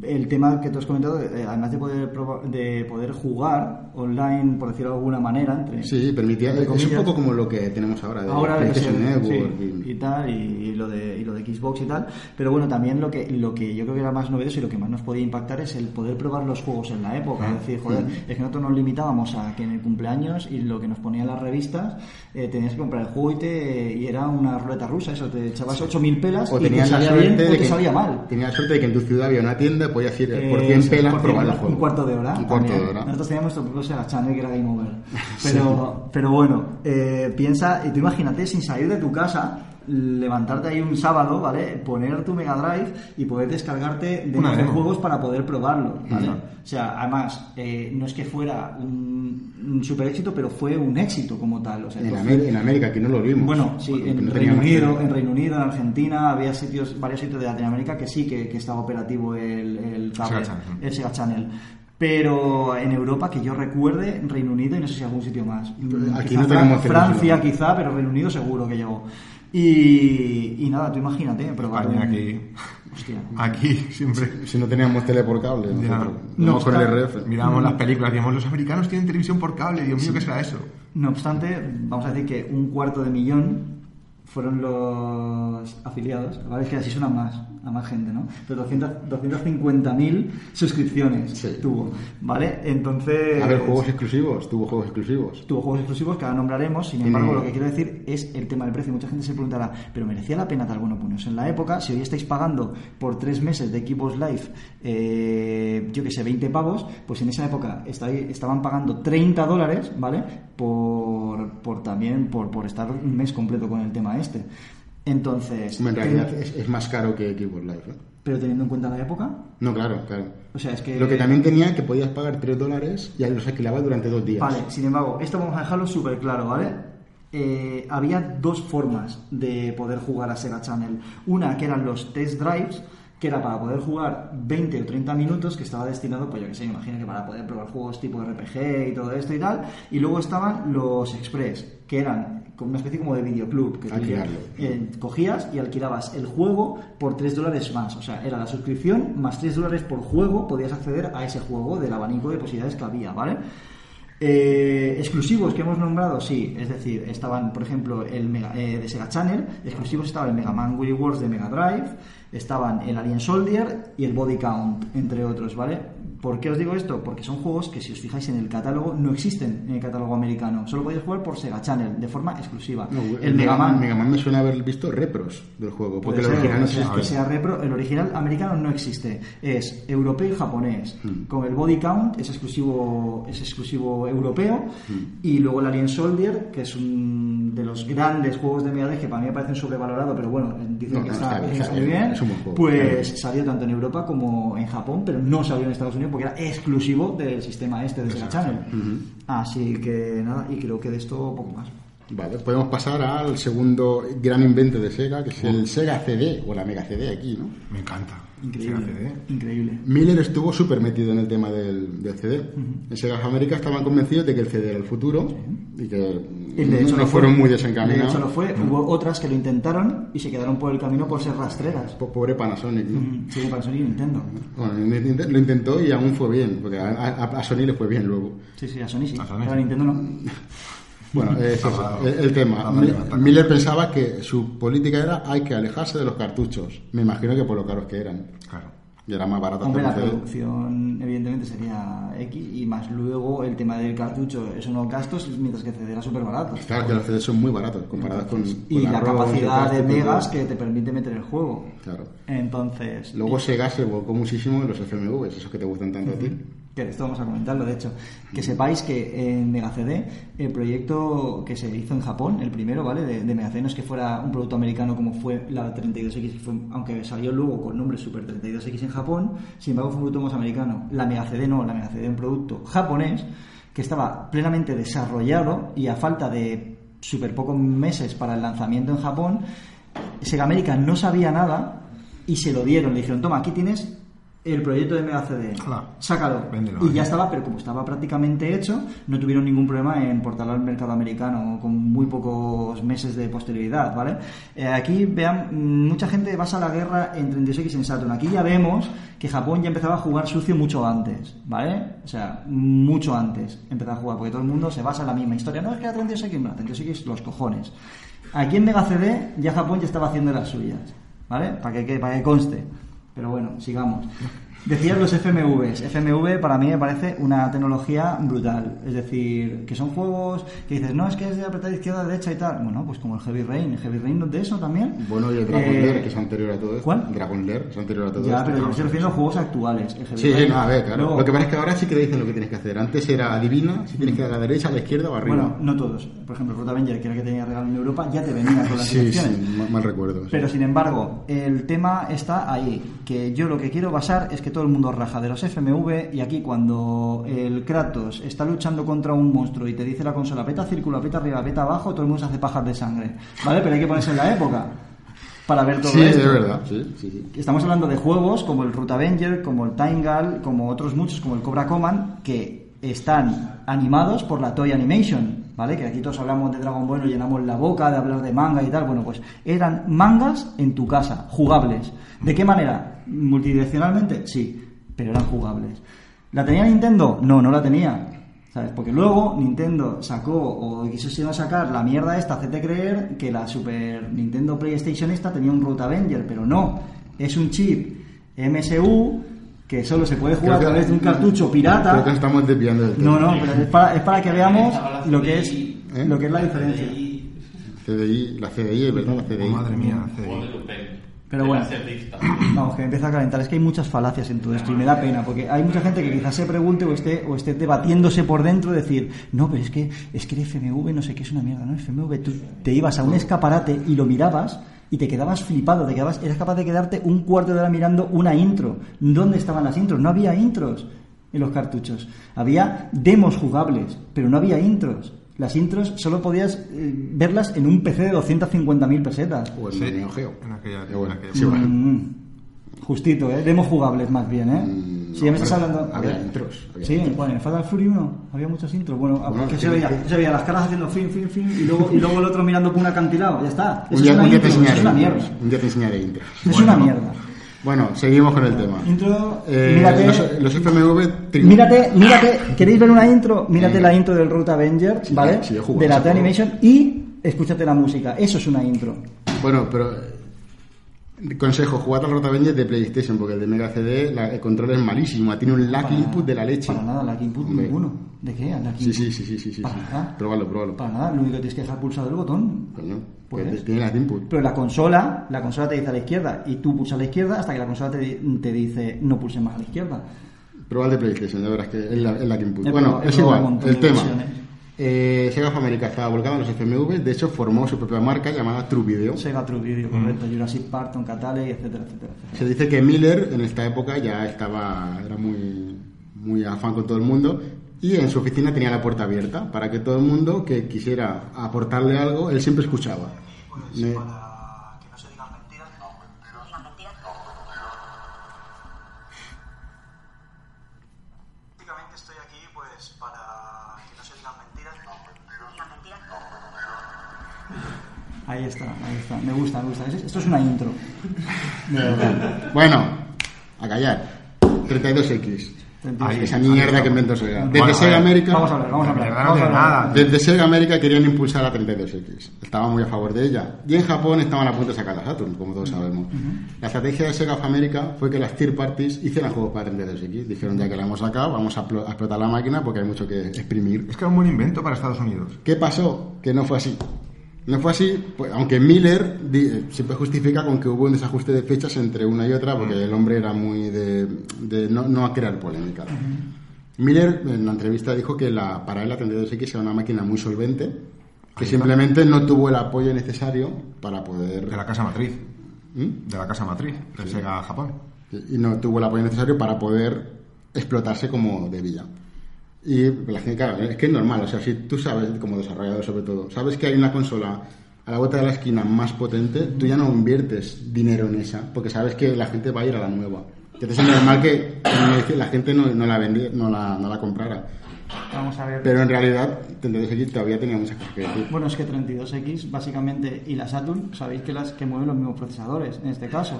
el tema que tú has comentado, eh, además de poder de poder jugar online, por decirlo de alguna manera, entre Sí, permitía. entre Es un poco como lo que tenemos ahora de ahora PlayStation Network. sí, y- y tal y, y lo de y lo de Xbox y tal pero bueno también lo que lo que yo creo que era más novedoso y lo que más nos podía impactar es el poder probar los juegos en la época Ah, es decir joder es que nosotros nos limitábamos a que en el cumpleaños y lo que nos ponían las revistas eh, tenías que comprar el juego y te y era una ruleta rusa eso te echabas 8000 pelas O y te tenías la salía suerte bien o te que salía mal tenías suerte de que en tu ciudad había una tienda, podías ir por Eh, 100 sí, pelas por probar el juego. Un cuarto de hora. Un cuarto de hora. Nosotros teníamos nuestro propio Sega Channel que era Game Over. <laughs> Pero, pero bueno, eh, piensa, y tú imagínate, sin salir de tu casa, levantarte ahí un sábado, ¿vale? Poner tu Mega Drive y poder descargarte de juegos para poder probarlo, ¿vale? Ujú. O sea, además, eh, no es que fuera un, un super éxito, pero fue un éxito como tal. O sea, En, fue- Amé- en América, aquí no lo vimos. bueno, sí, Porque en no Reino Unido, en Reino Unido, en Argentina, había sitios, varios sitios de Latinoamérica que sí que, que estaba operativo el, el cable, Sega Channel. el Sega Channel. Pero en Europa, que yo recuerde, en Reino Unido y no sé si algún sitio más. Aquí Quizá no Fran- tenemos Francia televisión. quizá, pero Reino Unido seguro que llegó. Y, y nada, tú imagínate, España un- aquí. Hostia. Aquí siempre. Si no teníamos tele por cable, nosotros, No con el obstante- RF. Mirábamos las películas, decíamos, los americanos tienen televisión por cable, Dios mío, ¿qué será eso? No obstante, vamos a decir que un cuarto de millón fueron los afiliados, ¿vale? Es que así suena más, a más gente, ¿no? Pero 200 250.000 suscripciones Sí. tuvo, ¿vale? Entonces... A ver, juegos exclusivos, tuvo juegos exclusivos. Tuvo juegos exclusivos que ahora nombraremos, sin embargo, lo que quiero decir es el tema del precio. Mucha gente se preguntará, ¿pero merecía la pena tal? Bueno, pues en la época, si hoy estáis pagando por tres meses de Xbox Live, eh, yo que sé, 20 pavos, pues en esa época estaban pagando 30 dólares, ¿vale? Por, por también, por, por estar un mes completo con el tema este. Entonces, En realidad ten- es, es más caro que Xbox Live. ¿eh? pero teniendo en cuenta la época, No, claro, claro. o sea, es que... Lo que también tenía que podías pagar 3 dólares y los alquilabas durante dos días. Vale, sin embargo, esto vamos a dejarlo súper claro, ¿vale? Eh, había dos formas de poder jugar a Sega Channel. Una que eran los test drives, que era para poder jugar 20 o 30 minutos, que estaba destinado, pues yo que sé, me imagino que para poder probar juegos tipo RPG y todo esto y tal. Y luego estaban los express, que eran como una especie como de videoclub. Que Alquilarlo. eh, cogías y alquilabas el juego por 3 dólares más. O sea, era la suscripción más 3 dólares por juego, podías acceder a ese juego del abanico de posibilidades que había, ¿vale? Eh, exclusivos que hemos nombrado, sí, es decir, estaban, por ejemplo, el Mega- eh, de Sega Channel, exclusivos estaban el Mega Man Wii Wars de Mega Drive, estaban el Alien Soldier y el Body Count, entre otros, ¿vale? ¿Por qué os digo esto? Porque son juegos que, si os fijáis en el catálogo, no existen en el catálogo americano, solo podéis jugar por Sega Channel, de forma exclusiva. No, el Mega Man, Mega Man me suena haber visto repros del juego, porque el original no existe. que sea repro, el original americano no existe. Es europeo y japonés. Mm. Con el body count es exclusivo, es exclusivo europeo. Mm. Y luego el Alien Soldier, que es un de los grandes juegos de Mega que para mí me parece un sobrevalorado, pero bueno, dicen No, que está, está bien, está bien. Pues salió tanto en Europa como en Japón, pero no salió en Estados Unidos porque era exclusivo del sistema este de Sega Channel. Así que nada, y creo que de esto poco más. Vale, podemos pasar al segundo gran invento de Sega, que es el Sega CD, o la Mega CD aquí, ¿no? Me encanta. Increíble. Sega CD. Increíble. Miller estuvo súper metido en el tema del, del CD. En Sega América estaban convencidos de que el CD era el futuro y que Y de hecho no fueron fue. muy De desencaminados. hecho lo fue. Hubo otras que lo intentaron y se quedaron por el camino por ser rastreras. Po- Pobre Panasonic, ¿no? Sí, para Sony y Nintendo. Bueno, lo int- lo intentó y aún fue bien, porque a, a- a Sony le fue bien luego. Sí, sí, a Sony sí. A Sony Pero a sí. Nintendo no. <laughs> Bueno, es <laughs> eso, el, el tema. Miller pensaba que su política era hay que alejarse de los cartuchos. Me imagino que por lo caros que eran. Claro. Y era más barato Hombre, la producción evidentemente sería X y más luego el tema del cartucho es unos gastos mientras que CD era súper barato. Claro que los CDs son muy baratos comparados con, Y la capacidad de y megas que te permite meter el juego. Claro. Entonces, Luego Sega se volcó muchísimo en los FMVs, esos que te gustan tanto a ti. Que esto vamos a comentarlo, de hecho, que sepáis que en Mega CD, el proyecto que se hizo en Japón, el primero, ¿vale? De, de Mega CD, no es que fuera un producto americano como fue la 32X, que fue- aunque salió luego con nombre Super 32X en Japón, sin embargo fue un producto más americano. La Mega CD no, la Mega CD es un producto japonés que estaba plenamente desarrollado y a falta de súper pocos meses para el lanzamiento en Japón, Sega América no sabía nada y se lo dieron. Le dijeron, toma, aquí tienes el proyecto de Mega CD, Claro. sácalo. Véndelo, y ya estaba, pero como estaba prácticamente hecho, no tuvieron ningún problema en portarlo al mercado americano con muy pocos meses de posterioridad, ¿vale? Eh, aquí, vean, mucha gente basa la guerra en 36X en Saturn. Aquí ya vemos que Japón ya empezaba a jugar sucio mucho antes, ¿vale? O sea, mucho antes empezaba a jugar, porque todo el mundo se basa en la misma historia. No, es que la 36X, no, la 36X los cojones. Aquí en Mega CD ya Japón ya estaba haciendo las suyas, ¿vale? Para que, que- para que conste. Pero bueno, sigamos. Decías los FMVs. FMV para mí me parece una tecnología brutal. Es decir, que son juegos que dices, no, es que es de apretar izquierda, derecha y tal. Bueno, pues como el Heavy Rain. ¿El Heavy Rain no es de eso también? Bueno, y el Dragon Eh, Lair, que es anterior a todo esto. ¿Cuál? Dragon Lair, es anterior a todo Ya, esto. pero yo me refiriendo a juegos actuales. El Heavy Sí, Rain. no, a ver, claro. Luego- Lo que pasa es que ahora sí que te dicen lo que tienes que hacer. Antes era adivina si tienes que ir a la derecha, a la izquierda o arriba. Bueno, no todos. Por ejemplo, Road Avenger, que era el que tenía regalo en Europa, ya te venía con las sí, direcciones. sí, mal, mal recuerdo. sí. Pero sin embargo, el tema está ahí, que yo lo que quiero basar es que todo el mundo raja de los FMV y aquí cuando el Kratos está luchando contra un monstruo y te dice la consola peta círculo, peta arriba, peta abajo, todo el mundo se hace pajas de sangre, ¿vale? Pero hay que ponerse en la época para ver todo sí, esto. es verdad. Sí, sí, sí. Estamos hablando de juegos como el Root Avenger, como el Time Gal, como otros muchos, como el Cobra Command, que están animados por la Toy Animation, ¿vale? Que aquí todos hablamos de Dragon Ball, nos llenamos la boca de hablar de manga y tal. Bueno, pues eran mangas en tu casa, jugables. ¿De qué manera? ¿Multidireccionalmente? Sí, pero eran jugables. ¿La tenía Nintendo? No, no la tenía. ¿Sabes? Porque luego Nintendo sacó o quisieron sacar la mierda esta, hacerte creer que la Super Nintendo PlayStation esta tenía un Root Avenger, pero no. Es un chip MSU que solo se puede jugar a través de un cartucho pirata. Creo que estamos desviando del tema. No, no, pero es para, es para que veamos lo que es ¿Eh? lo que es la diferencia. CDI, la CDI, es verdad, la CDI. Oh, madre mía, CDI. Pero bueno. Vamos, que me empieza a calentar. Es que hay muchas falacias en todo esto y me da pena, porque hay mucha gente que quizás se pregunte o esté, o esté debatiéndose por dentro, decir, no, pero es que, es que el FMV no sé qué es una mierda, ¿no? El FMV, tú te ibas a un escaparate y lo mirabas y te quedabas flipado, te quedabas, eras capaz de quedarte un cuarto de hora mirando una intro. ¿Dónde estaban las intros? No había intros en los cartuchos. Había demos jugables, pero no había intros. Las intros solo podías eh, verlas en un PC de 250.000 pesetas. O en Sí, Neo Geo. en aquella- bueno, en aquella sí, bueno. Mm, justito, ¿eh? Demos jugables más bien, ¿eh? Mm, si ya me estás hablando... había intros, había sí, intros. bueno, en Fatal Fury 1 había muchos intros. Bueno, Bueno, se, veía, se veía las caras haciendo fin, fin, fin, y luego, y luego el otro mirando por un acantilado. Ya está. Eso Un día, es una un día te intro, enseñaré. es una mierda. Un día te enseñaré intros. Es una mierda. Bueno, seguimos con el tema. Intro, Eh, mírate... los, los FMV. Mírate, mírate, ¿queréis ver una intro? Mírate Eh. la intro del Root Avenger, Sí, ¿vale? sí, de la sí, T he jugado. Animation y escúchate la música. Eso es una intro. Bueno, pero. Consejo, jugad al Road Avenger de PlayStation, porque el de Mega CD la- el control es malísimo, tiene un lag Para- input de la leche. Para nada, lag input Hombre. ninguno. ¿De qué? Lag Sí, input. sí, sí, sí, sí, sí. Para sí. nada. Pruébalo, pruébalo. Para nada, lo único que tienes que dejar pulsado el botón. Coño, Pues. que tiene lag input. Pero la consola, la consola te dice a la izquierda y tú pulsas a la izquierda hasta que la consola te, di- te dice no pulses más a la izquierda. Prueba el de PlayStation, ya verás que es la, es lag input. Bueno, es igual, el tema. Eh, Sega of America estaba volcado en los FMV, de hecho formó su propia marca llamada True Video. Sega True Video, correcto, Jurassic Park, Tom Catale, etcétera, etcétera, etcétera. Se dice que Miller en esta época ya estaba, era muy, muy afán con todo el mundo y en su oficina tenía la puerta abierta para que todo el mundo que quisiera aportarle algo, él siempre escuchaba. Me- Ahí está, ahí está. Me gusta, me gusta. Es- Esto es una intro. De verdad. Bueno, a callar. 32X. Ahí, Esa mierda que inventó Sega. Desde Bueno, Sega América. Vamos a hablar, vamos a hablar. Vamos a hablar. nada. Desde Sega América querían impulsar la 32X. Estaban muy a favor de ella. Y en Japón estaban a punto de sacar la Saturn, como todos sabemos. La estrategia de Sega of America fue que las third parties hicieran juegos para 32X. Dijeron, ya que la hemos sacado, vamos a, a explotar la máquina porque hay mucho que exprimir. Es que era un buen invento para Estados Unidos. ¿Qué pasó? Que no fue así. No fue así, pues, aunque Miller eh, siempre justifica con que hubo un desajuste de fechas entre una y otra, porque el hombre era muy de, de no, no a crear polémica. Miller en la entrevista dijo que la, para él la 32X era una máquina muy solvente, que simplemente no tuvo el apoyo necesario para poder... De la casa matriz. ¿Mm? De la casa matriz, de Sega Japón. y no tuvo el apoyo necesario para poder explotarse como debía. Y la gente, claro, es que es normal, o sea, si tú sabes, como desarrollador sobre todo, sabes que hay una consola a la vuelta de la esquina más potente, tú ya no inviertes dinero en esa, porque sabes que la gente va a ir a la nueva. Entonces es normal que la gente no, no la vendía, no la, no la comprara. Vamos a ver. Pero en realidad, 32X todavía tenía muchas cosas que decir. Bueno, es que 32X básicamente y la Saturn, sabéis que las que mueven los mismos procesadores, en este caso.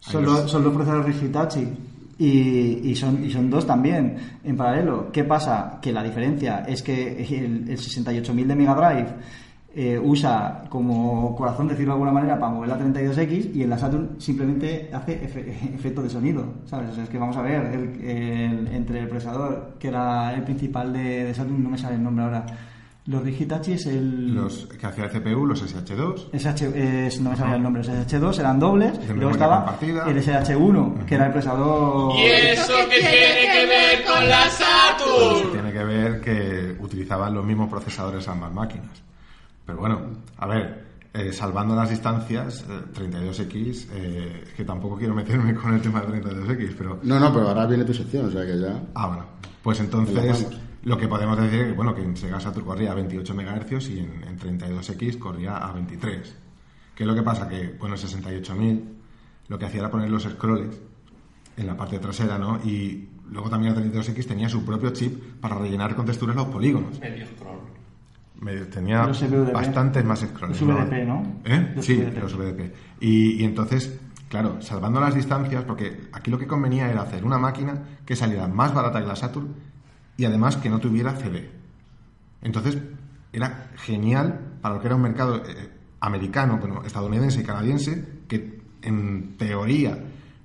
Son, los- los, son los procesadores Hitachi. Y, y son, y son dos también en paralelo. ¿Qué pasa? Que la diferencia es que el, el 68.000 de Mega Drive eh, usa como corazón, decirlo de alguna manera, para mover la 32X y en la Saturn simplemente hace efe- <laughs> efecto de sonido. ¿sabes? Es que vamos a ver, el- el- entre el procesador, que era el principal de Saturn, no me sale el nombre ahora. Los Hitachi es el. Los que hacía el CPU, los SH2. SH, es- no me sabía el nombre, los SH2 eran dobles, y luego estaba compartida. el SH1, que era el procesador... ¿Y eso qué tiene que ver con la Saturn? Tiene que ver que utilizaban los mismos procesadores ambas máquinas. Pero bueno, a ver, eh, salvando las distancias, eh, 32X, eh, que tampoco quiero meterme con el tema de 32X, pero No, no, pero ahora viene tu sección, o sea que ya... Ah, bueno. Pues entonces. Lo que podemos decir es que, bueno, que en Sega Saturn corría a 28 MHz y en, en 32X corría a 23. ¿Qué es lo que pasa? Que, bueno, en 68.000 lo que hacía era poner los scrolls en la parte trasera, ¿no? Y luego también el 32X tenía su propio chip para rellenar con texturas los polígonos. Medio scroll. Tenía bastantes más scrolls. Los VDP, ¿no? ¿Eh? Los sí, VDP. los VDP. Y, y entonces, claro, salvando las distancias, porque aquí lo que convenía era hacer una máquina que saliera más barata que la Saturn y además que no tuviera CD. Entonces, era genial para lo que era un mercado eh, americano, bueno, estadounidense y canadiense, que en teoría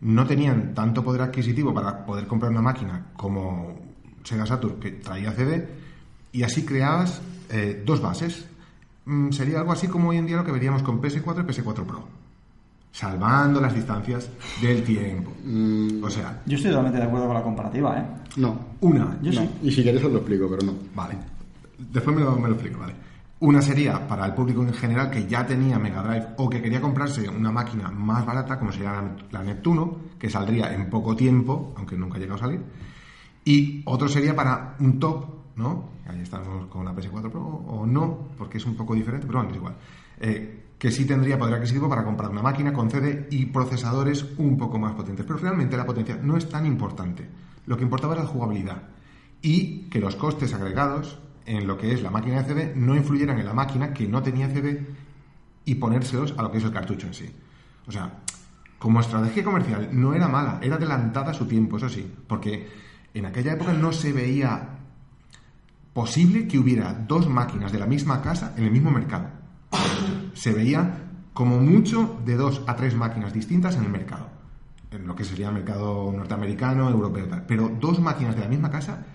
no tenían tanto poder adquisitivo para poder comprar una máquina como Sega Saturn, que traía CD, y así creabas eh, dos bases. Mm, sería algo así como hoy en día lo que veríamos con PS4 y PS4 Pro. Salvando las distancias del tiempo. O sea, Yo estoy totalmente de acuerdo con la comparativa, ¿eh? No. una. Yo no. sí. Y si quieres os lo explico, pero no. Vale. Después me lo, me lo explico, vale. Una sería para el público en general que ya tenía Mega Drive o que quería comprarse una máquina más barata, como sería la, la Neptuno, que saldría en poco tiempo, aunque nunca ha llegado a salir. Y otro sería para un top, ¿no? Ahí estamos con la PS4 Pro o no, porque es un poco diferente, pero bueno, es igual. Eh, que sí tendría poder adquisitivo para comprar una máquina con CD y procesadores un poco más potentes. Pero realmente la potencia no es tan importante. Lo que importaba era la jugabilidad y que los costes agregados en lo que es la máquina de CD no influyeran en la máquina que no tenía CD y ponérselos a lo que es el cartucho en sí. O sea, como estrategia comercial no era mala, era adelantada a su tiempo, eso sí, porque en aquella época no se veía posible que hubiera dos máquinas de la misma casa en el mismo mercado. Se veía como mucho de dos a tres máquinas distintas en el mercado, en lo que sería el mercado norteamericano, europeo, tal. Pero dos máquinas de la misma casa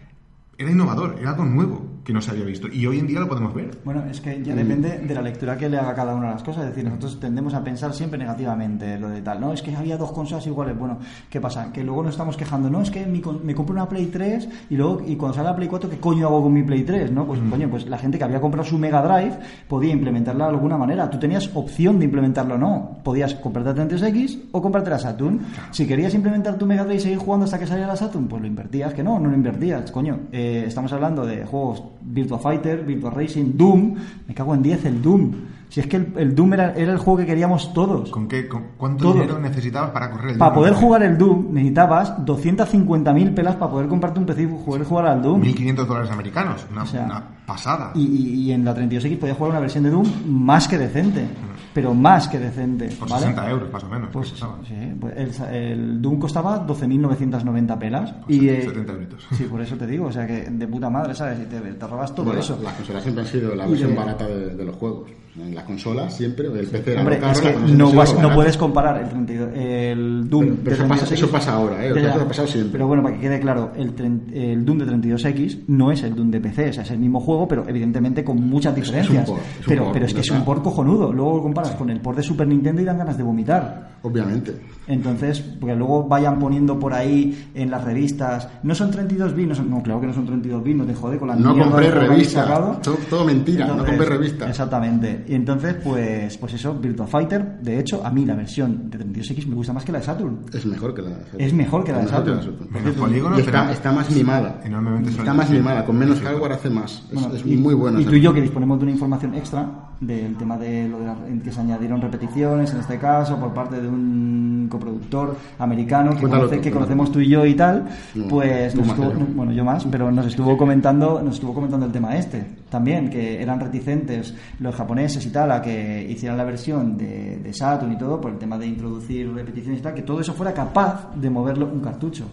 era innovador, era algo nuevo que no se había visto y hoy en día lo podemos ver. Bueno, es que ya depende de la lectura que le haga cada una de las cosas. Es decir, nosotros tendemos a pensar siempre negativamente lo de tal. No, es que había dos consolas iguales. Bueno, ¿qué pasa? Que luego nos estamos quejando. No, es que mi me compro una Play 3 y luego, y cuando sale la Play 4, ¿qué coño hago con mi Play 3? ¿No? Pues, coño, pues la gente que había comprado su Mega Drive podía implementarla de alguna manera. Tú tenías opción de implementarlo o no. Podías comprarte la 33X o comprarte la Saturn. Si querías implementar tu Mega Drive y seguir jugando hasta que saliera la Saturn, pues lo invertías. Que no, no lo invertías. Coño, eh, estamos hablando de juegos Virtua Fighter, Virtua Racing, Doom. Me cago en 10 el Doom. Si es que el, el Doom era, era el juego que queríamos todos. ¿Con qué, con ¿Cuánto Todo. dinero necesitabas para correr el Para poder jugar el Doom necesitabas 250.000 pelas para poder comprarte un PC y poder jugar al Doom. 1.500 dólares americanos, una, O sea, una pasada. Y, y- y en la 32X podías jugar una versión de Doom más que decente. Pero más que decente. Por ¿vale? 60 euros, más o menos. Pues, sí, pues el, el Doom costaba 12.990 pelas. Pues y, eh, 70 euritos. Sí, por eso te digo, o sea que de puta madre, ¿sabes? Y te, te robas todo Bueno, eso. Las consolas siempre han sido la versión de- barata de, de los juegos. En la consola siempre, el PC era Hombre, caro, es que no, vas- no puedes comparar el, 32, el Doom Pero- pero de eso pasa- 32X. eso pasa ahora, ¿eh? Eso ha pasado siempre. Pero bueno, para que quede claro, el, el Doom de 32X no es el Doom de PC, o sea, es el mismo juego, pero evidentemente con muchas diferencias. es un port, es un pero, port, pero es que es un port cojonudo. Luego lo comparas con el port de Super Nintendo y dan ganas de vomitar. Obviamente. Entonces, porque luego vayan poniendo por ahí en las revistas, no son 32 bits, no, son- no, claro que no son 32 bits, no te jode con la No compré de juego que habéis revista. sacado. Todo, todo mentira, no compré revista. Exactamente. Y entonces, pues, pues eso, Virtua Fighter, de hecho, a mí la versión de 32X me gusta más que la de Saturn. Es mejor que la de Es mejor que la de Es mejor que la Saturn. de Saturn. Menos polígonos, Y está, está más mimada. enormemente Está más mimada. Con menos hardware hace más. Es, Bueno, es y, muy bueno. Y tú y yo que disponemos de una información extra del tema de lo de la- en que se añadieron repeticiones, en este caso, por parte de un coproductor americano que, Cuéntalo conoce- tú, que cuéntalo. conocemos tú y yo y tal, No, pues nos estuvo- yo. bueno, yo más, pero nos estuvo comentando, nos estuvo comentando el tema este también, que eran reticentes los japoneses y tal a que hicieran la versión de, de Saturn y todo por el tema de introducir repeticiones y tal, que todo eso fuera capaz de moverlo un cartucho,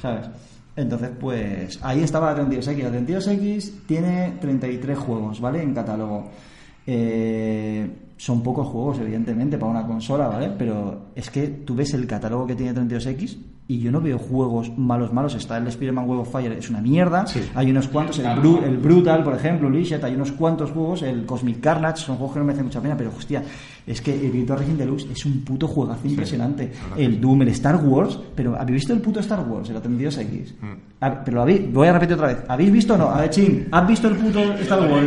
¿sabes? Entonces, pues ahí estaba la 32X. La 32X tiene 33 juegos, ¿vale? En catálogo. Eh, son pocos juegos, evidentemente, para una consola, ¿vale? Pero es que tú ves el catálogo que tiene 32X y yo no veo juegos malos, malos. Está el Spider-Man Web of Fire, es una mierda. Hay unos cuantos, el, Bru- el Brutal, por ejemplo, Lishet, hay unos cuantos juegos, el Cosmic Carnage, son juegos que no merecen mucha pena, pero hostia, es que el Virtua Racing Deluxe es un puto juegazo impresionante. El Doom, el Star Wars, pero ¿habéis visto el puto Star Wars, el 32X? A- Pero lo habéis, voy a repetir otra vez. ¿Habéis visto o no? A ver, Chin, ¿has visto el puto Star Wars?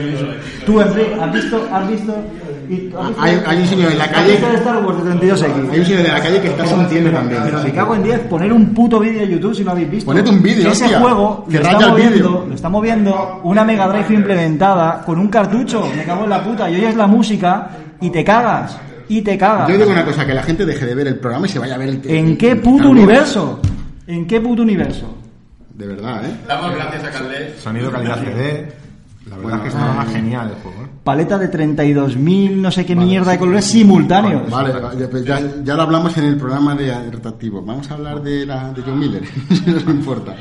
Tú, Enrique, ¿has visto? ¿Has visto? Y- ¿has visto- Hay- hay un señor en la ¿has calle- Star Wars de 32X? Hay un señor de la calle que está sintiendo también. Pero me cago en 10, poner un puto vídeo de YouTube si no habéis visto. Poned un vídeo, Ese hostia. juego Que lo raya está, el moviendo, vídeo. lo está moviendo una Mega Drive implementada con un cartucho. Me cago en la puta. Y oyes la música y te cagas. Y te cagas. Yo digo una cosa, que la gente deje de ver el programa y se vaya a ver el... ¿En el- qué puto universo? ¿En qué puto universo? De verdad, ¿eh? Damos gracias a Carles. Sonido calidad CD. La verdad es que estaba genial el juego. ¿eh? Paleta de 32.000 no sé qué mierda de colores simultáneos. Vale, ya, pues ya, ya lo hablamos en el programa de retractivo. Vamos a hablar de, la, de John Miller, <laughs> si nos importa.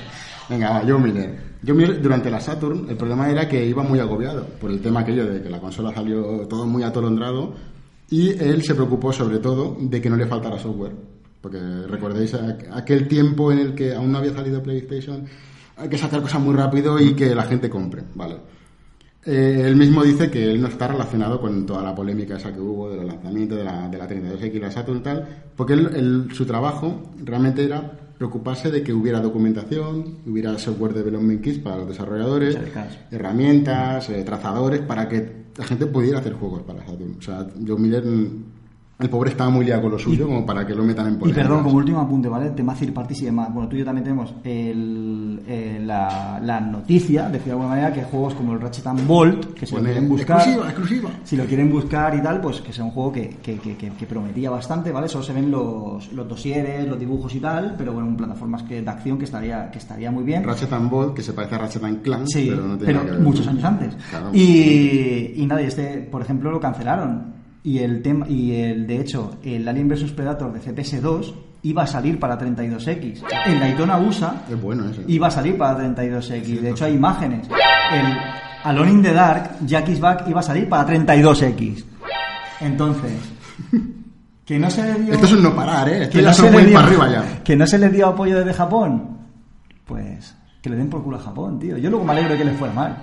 Venga, va, John Miller. John Miller, durante la Saturn, el problema era que iba muy agobiado por el tema aquello de que la consola salió todo muy atolondrado y él se preocupó sobre todo de que no le faltara software. Porque recordéis aqu- aquel tiempo en el que aún no había salido PlayStation, hay que sacar cosas muy rápido y que la gente compre, ¿vale? Eh, él mismo dice que él no está relacionado con toda la polémica esa que hubo de los lanzamientos de la, de la 32X y la Saturn y tal, porque él- él- su trabajo realmente era preocuparse de que hubiera documentación, hubiera software development kits para los desarrolladores, herramientas, eh, trazadores, para que la gente pudiera hacer juegos para Saturn. O sea, John Miller, mm, el pobre estaba muy liado con lo suyo como para que lo metan en Y polémicas. perdón, como último apunte, ¿vale? Tema third y demás. Bueno, tú y yo también tenemos el, la, la noticia, decir de alguna manera, que juegos como el Ratchet and Bolt, que si lo Pone, quieren buscar, exclusiva, exclusiva. si lo quieren buscar y tal, pues que sea un juego que, que, que, que- prometía bastante, ¿vale? Solo se ven los, los dosieres, los dibujos y tal, pero bueno, en plataformas que, de acción que estaría, que estaría muy bien. Ratchet and Bolt, que se parece a Ratchet and Clank, Sí, pero no tiene pero que ver. muchos años antes. Claro. Y, y nada, y este, por ejemplo, lo cancelaron. Y el tema, y el, de hecho, el Alien vs Predator de CPS2 iba a salir para 32X. El Daytona USA Es bueno ese. iba a salir para 32X. De hecho, hay imágenes. El Alone in the Dark, Jackie's Back, iba a salir para 32X. Entonces, que no se le dio. Esto es un no parar, ¿eh? Esto que ya no se le dio, para arriba ya. que no se le dio apoyo desde Japón, pues que le den por culo a Japón, tío. Yo luego me alegro de que les fuera mal.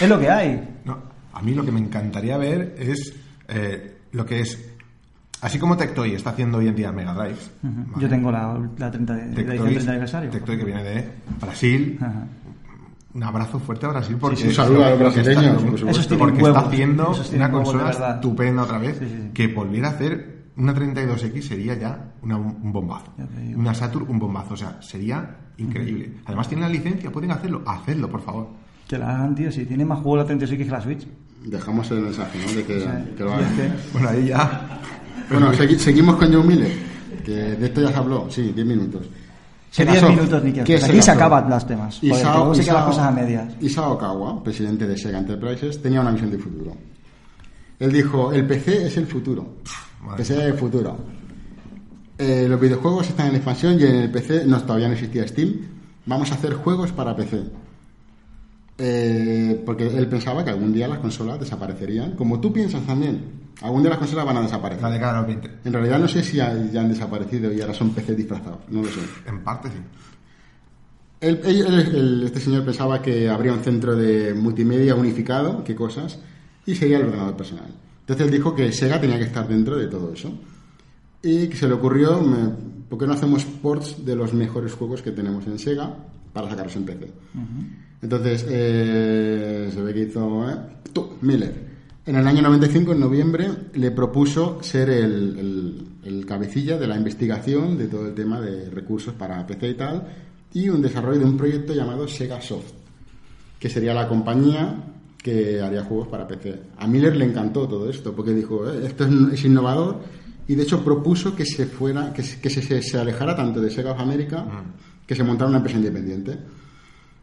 Es lo que hay. No, a mí lo que me encantaría ver es eh, lo que es. Así como Tectoy está haciendo hoy en día Mega Drive. ¿vale? Yo tengo la, la, 30 de, la edición Tectoy, 30 aniversario. Tectoy que viene de Brasil. Un abrazo fuerte a Brasil porque sí, un saludo a los brasileños, por supuesto. Porque huevos, está haciendo una de consola estupenda otra vez Sí, sí, sí. que volviera a hacer una 32X sería ya una- un bombazo una Saturn un bombazo o sea sería increíble además tienen la licencia pueden hacerlo hacedlo por favor Que la hagan, tío. Si tiene más juego la 36 que la Switch. Dejamos el mensaje, ¿no? De que, que lo hagan. bueno ahí ya Bueno, segui- seguimos con John Miller, que de esto ya se habló, sí, 10 minutos. Que 10 Segasoft. minutos, ni que ¿Qué es Aquí se Segasoft? acaban los temas. Joder, luego se quedan las cosas a medias. Isao Okawa, presidente de Sega Enterprises, tenía una visión de futuro. Él dijo, el PC es el futuro. Madre PC es el futuro. Eh, los videojuegos están en expansión y en el PC no, todavía no existía Steam. Vamos a hacer juegos para PC. Eh, porque él pensaba que algún día las consolas desaparecerían, como tú piensas también. Algún día las consolas van a desaparecer. la década de los 20 En realidad no sé si ya, ya han desaparecido y ahora son PC disfrazados, no lo sé. en parte sí este señor pensaba que habría un centro de multimedia unificado, qué cosas, y sería el ordenador personal. Entonces él dijo que Sega tenía que estar dentro de todo eso. y que se le ocurrió, me- ¿por qué no hacemos ports de los mejores juegos que tenemos en Sega para sacarlos en PC? Entonces, eh, se ve que hizo eh, tú, Miller. En el año 95, en noviembre, le propuso ser el, el- el cabecilla de la investigación de todo el tema de recursos para PC y tal, y un desarrollo de un proyecto llamado Sega Soft, que sería la compañía que haría juegos para PC. A Miller le encantó todo esto, porque dijo, "Eh, esto es, es innovador, y de hecho propuso que se fuera, que, se- que se, se- se alejara tanto de Sega of America, que se montara una empresa independiente.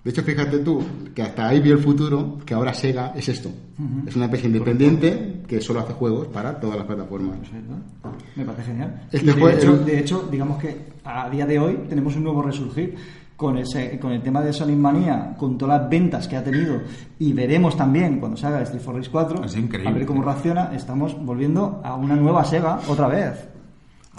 De hecho, fíjate tú, que hasta ahí vio el futuro, que ahora Sega es esto. Es una empresa independiente que solo hace juegos para todas las plataformas. Me parece genial. Este de, hecho, el- de hecho, digamos que a día de hoy tenemos un nuevo resurgir con ese con el tema de Sonic Mania, con todas las ventas que ha tenido y veremos también cuando salga Street for Rage 4, Es increíble. a ver cómo reacciona, estamos volviendo a una nueva Sega otra vez.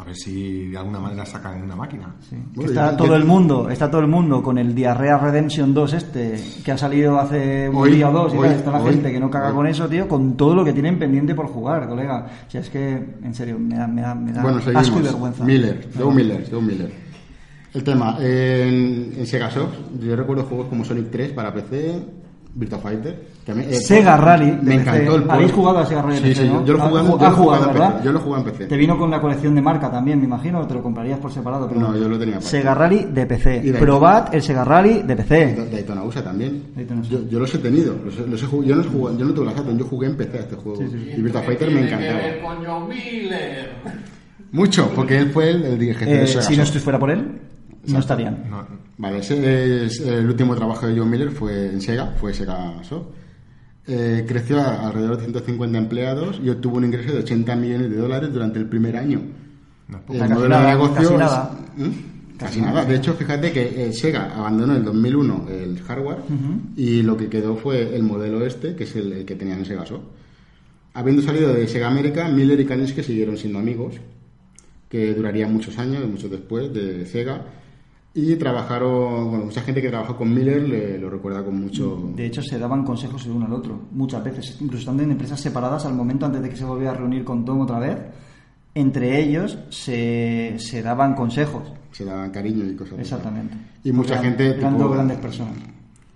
A ver si de alguna manera sacan una máquina. Sí. Bueno, está todo que- el mundo, está todo el mundo con el Diarrea Redemption 2 este que ha salido hace un Hoy- día o dos y hoy- tal, está la hoy- gente que no caga con eso, tío, con todo lo que tienen pendiente por jugar, colega. O sea, es que en serio me da, me da, me da Bueno, asco y vergüenza. Miller, Joe Miller, Joe Miller. El tema, en, en Sega Soft, yo recuerdo juegos como Sonic 3 para PC, Virtua Fighter. que a mí- eh, Sega Rally. Me encantó el port. ¿Habéis jugado a Sega Rally? de Sí, PC, sí, ¿no? yo, yo lo jugué, ju- yo lo jugué en ¿verdad? PC. Yo lo jugué en PC. Te vino con la colección de marca también, me imagino, o te lo comprarías por separado. Pero No, yo lo tenía aparte. Sega Rally de PC. Y Probad el Sega Rally de PC. Da- Daytona USA también. Daytona USA. Yo, yo los he tenido. Los, he- los he jugado- yo, no jugué- yo no tuve la Saturn, yo jugué en PC a este juego. Y Virtua Fighter me encantaba. Mucho, porque él fue el, el dirigente Eh, de Sega si no Soft. fuera por él, no estarían. No, Vale, ese es el último trabajo de John Miller fue en Sega, fue Sega Soft. Eh, creció a alrededor de 150 empleados y obtuvo un ingreso de 80 millones de dólares durante el primer año. no. El Casi modelo nada, de negocio casi es- nada. ¿Mm? Casi nada. De hecho, fíjate que eh, Sega abandonó en el 2001 el hardware y lo que quedó fue el modelo este, que es el, el que tenían en Sega Soft. Habiendo salido de Sega América, Miller y Kaniske siguieron siendo amigos, que durarían muchos años, muchos después de Sega. Y trabajaron, bueno, mucha gente que trabajó con Miller le, lo recuerda con mucho... De hecho, se daban consejos el uno al otro, muchas veces. Incluso estando en empresas separadas al momento antes de que se volviera a reunir con Tom otra vez, entre ellos se, se daban consejos. Se daban cariño y cosas así. Exactamente. Y mucha Eran- gente... Eran tipo- dos grandes personas.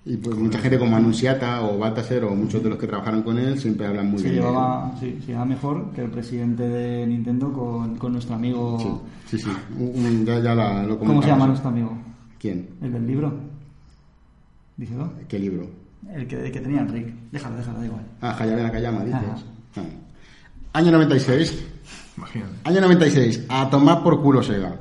Y pues mucha gente como Anunciata o Baltasar o muchos de los que trabajaron con él siempre hablan muy Se bien. llevaba, sí, se llevaba mejor que el presidente de Nintendo con, con nuestro amigo. Sí, sí, sí. Un- un- ya, ya la- lo ¿Cómo se llama nuestro amigo? ¿Quién? El del libro. Díselo. ¿Qué libro? El que, el que tenía Enrique. Déjalo, déjalo, da igual. Ah, Hayame Nakayama, dices. Ah. Año 96. Imagínate. Año 96. A tomar por culo Sega.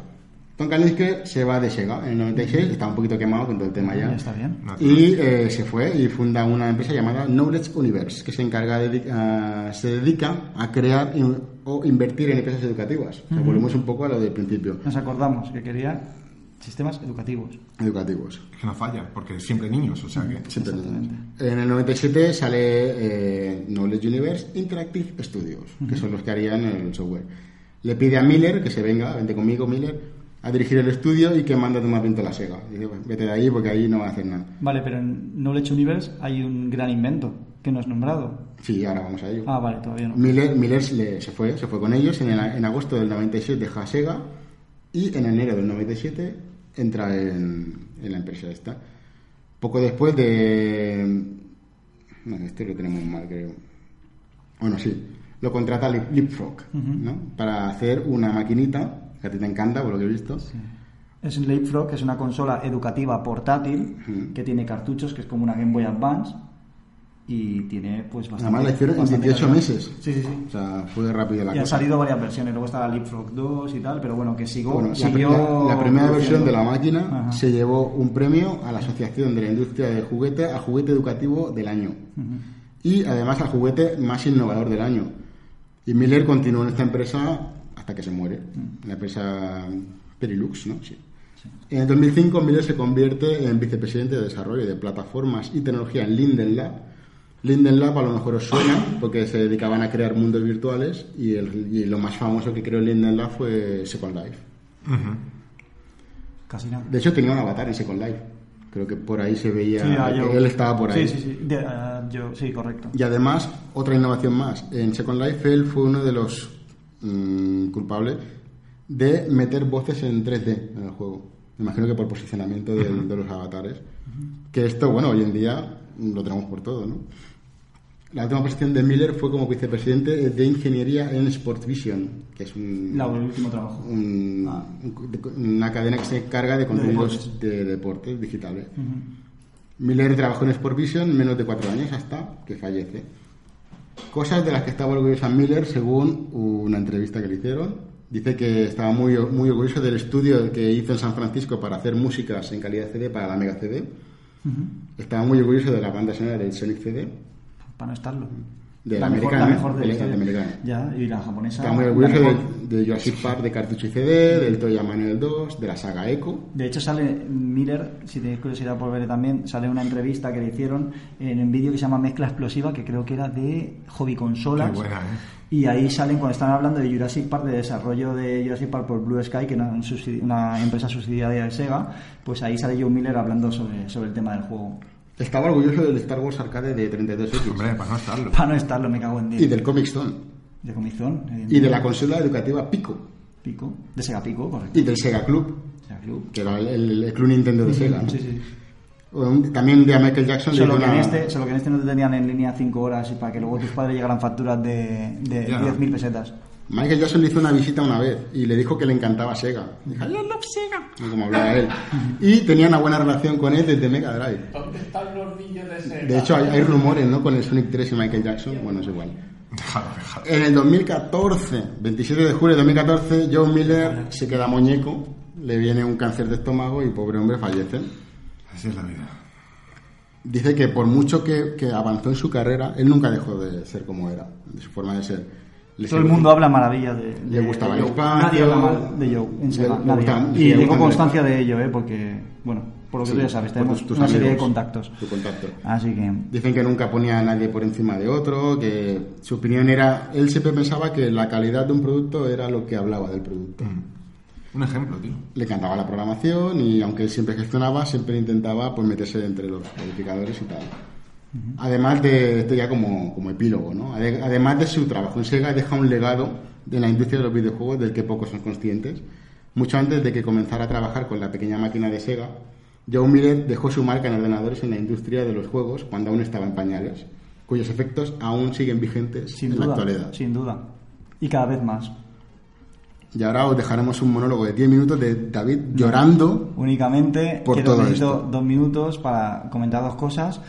Tom Kalinske se va de Sega en el 96. Está un poquito quemado con todo el tema ya. Ya está bien. Y eh, se fue y funda una empresa llamada Knowledge Universe, que se encarga de, ah, se dedica a crear in- o invertir en empresas educativas. O sea, Volvemos un poco a lo del principio. Nos acordamos que quería sistemas educativos. Educativos. Que no falla, porque siempre niños, o sea que... Siempre niños. En el 97 sale eh, Knowledge Universe Interactive Studios, que son los que harían el software. Le pide a Miller que se venga, vente conmigo Miller, a dirigir el estudio y que manda a tomar viento a la SEGA. Y "Bueno, vete de ahí porque ahí no va a hacer nada. Vale, pero en Knowledge Universe hay un gran invento que no has nombrado. Sí, ahora vamos a ello. Ah, vale, todavía no. Miller, Miller se, se fue, se fue con ellos en, el- en agosto del 97 deja Sega y en enero del 97 entra en, en la empresa esta. Poco después de... No, este lo tenemos mal, creo. Bueno, sí. Lo contrata Leapfrog, ¿no? Para hacer una maquinita, que a ti te encanta, por lo que he visto. Es un Leapfrog, que es una consola educativa portátil Ujú. que tiene cartuchos, que es como una Game Boy Advance y tiene pues bastante. Además la hicieron en bastante 18 calidad. meses. Sí, sí, sí. O sea, fue rápido la Y han cosa. salido varias versiones. Luego está la Leapfrog 2 y tal, pero bueno, que sigo. Bueno, la, siguió la- la primera versión de la máquina Ajá. se llevó un premio a la Asociación de la Industria de Juguete a Juguete Educativo del Año. Y además al juguete más innovador del año. Y Miller continuó en esta empresa hasta que se muere. En la empresa Perilux, ¿no? Sí. En el 2005 Miller se convierte en vicepresidente de desarrollo de plataformas y tecnología en Linden Lab. Linden Lab a lo mejor os suena porque se dedicaban a crear mundos virtuales y, el- y lo más famoso que creó Linden Lab fue Second Life. Casi nada. De hecho, tenía un avatar en Second Life. Creo que por ahí se veía Sí, ah, que yo- él estaba por ahí. Sí, sí, sí. De- ah, yo, sí, correcto. Y además, otra innovación más. En Second Life, él fue uno de los mm, culpables de meter voces en 3D en el juego. Me imagino que por posicionamiento del- de los avatares. Que esto, bueno, hoy en día lo tenemos por todo, ¿no? La última posición de Miller fue como vicepresidente de Ingeniería en Sport Vision, que es un, La- el último trabajo. un- Ah. un- una cadena que se encarga de contenidos deportes. de deportes digitales. Miller trabajó en Sport Vision menos de cuatro años hasta que fallece. Cosas de las que estaba orgullosa Miller según una entrevista que le hicieron. Dice que estaba muy, muy orgulloso del estudio que hizo en San Francisco para hacer músicas en calidad CD para la Mega CD. Estaba muy orgulloso de la banda sonora del Sonic CD. Para no estarlo. De la la mejor, americana, la mejor de la historia. Ya, y la japonesa. Estaba muy la orgulloso mejor. de, de Jurassic Park de cartucho y CD, del Toya Manuel 2, de la saga Echo. De hecho sale Miller, si tenéis curiosidad por ver también, sale una entrevista que le hicieron en un vídeo que se llama Mezcla Explosiva, que creo que era de Hobby Consolas. Qué buena, ¿eh? Y ahí salen cuando están hablando de Jurassic Park, de desarrollo de Jurassic Park por Blue Sky, que era una empresa subsidiaria de Sega, pues ahí sale Joe Miller hablando sobre, sobre el tema del juego. Estaba orgulloso del Star Wars Arcade de 32X Hombre, para no estarlo. Para no estarlo, me cago en y Dios. del Comic Zone De Comizón. y de la consola educativa Pico Pico. De Sega Pico, correcto. y del Sega Club, Sega Club. que era el, el- el Club Nintendo de Sega. Sí, sí. Un- También de a Michael Jackson Solo que, en una- este, solo que en este no te tenían en línea 5 horas y para que luego tus padres llegaran facturas de, de Ya. 10.000 pesetas. Michael Jackson le hizo una visita una vez y le dijo que le encantaba Sega. Dijo, I love Sega. Como hablaba él. Y tenía una buena relación con él desde Mega Drive. ¿Dónde están los niños de Sega? De hecho, hay, hay rumores, ¿no? Con el Sonic 3 y Michael Jackson. Bueno, es igual. En el 2014, 27 de julio de 2014, Joe Miller se queda muñeco, le viene un cáncer de estómago y pobre hombre fallece. Así es la vida. Dice que por mucho que, que avanzó en su carrera, él nunca dejó de ser como era, de su forma de ser. Le Todo el mundo habla maravilla de, Le de- gustaba de el Joe. espacio. Nadie habla mal de Joe en Le- le nadie. y le tengo constancia de ello, ¿eh? porque, bueno, por lo que Sí, tú ya sabes, por tenemos tus- tus una serie de amigos, contactos. tu contacto. Así que, Dicen que nunca ponía a nadie por encima de otro, que su opinión era, él siempre pensaba que la calidad de un producto era lo que hablaba del producto. Un ejemplo, tío. Le encantaba la programación y aunque él siempre gestionaba, siempre intentaba pues meterse entre los codificadores y tal. Además de esto ya como, como epílogo, ¿no? Ade- Además de su trabajo en Sega, deja un legado de la industria de los videojuegos del que pocos son conscientes. Mucho antes de que comenzara a trabajar con la pequeña máquina de Sega, Joe Miller dejó su marca en ordenadores en la industria de los juegos cuando aún estaba en pañales, cuyos efectos aún siguen vigentes sin en la duda, actualidad. sin duda. Y cada vez más. Y ahora os dejaremos un monólogo de 10 minutos de David llorando Únicamente Por todo necesito esto. dos minutos para comentar dos cosas.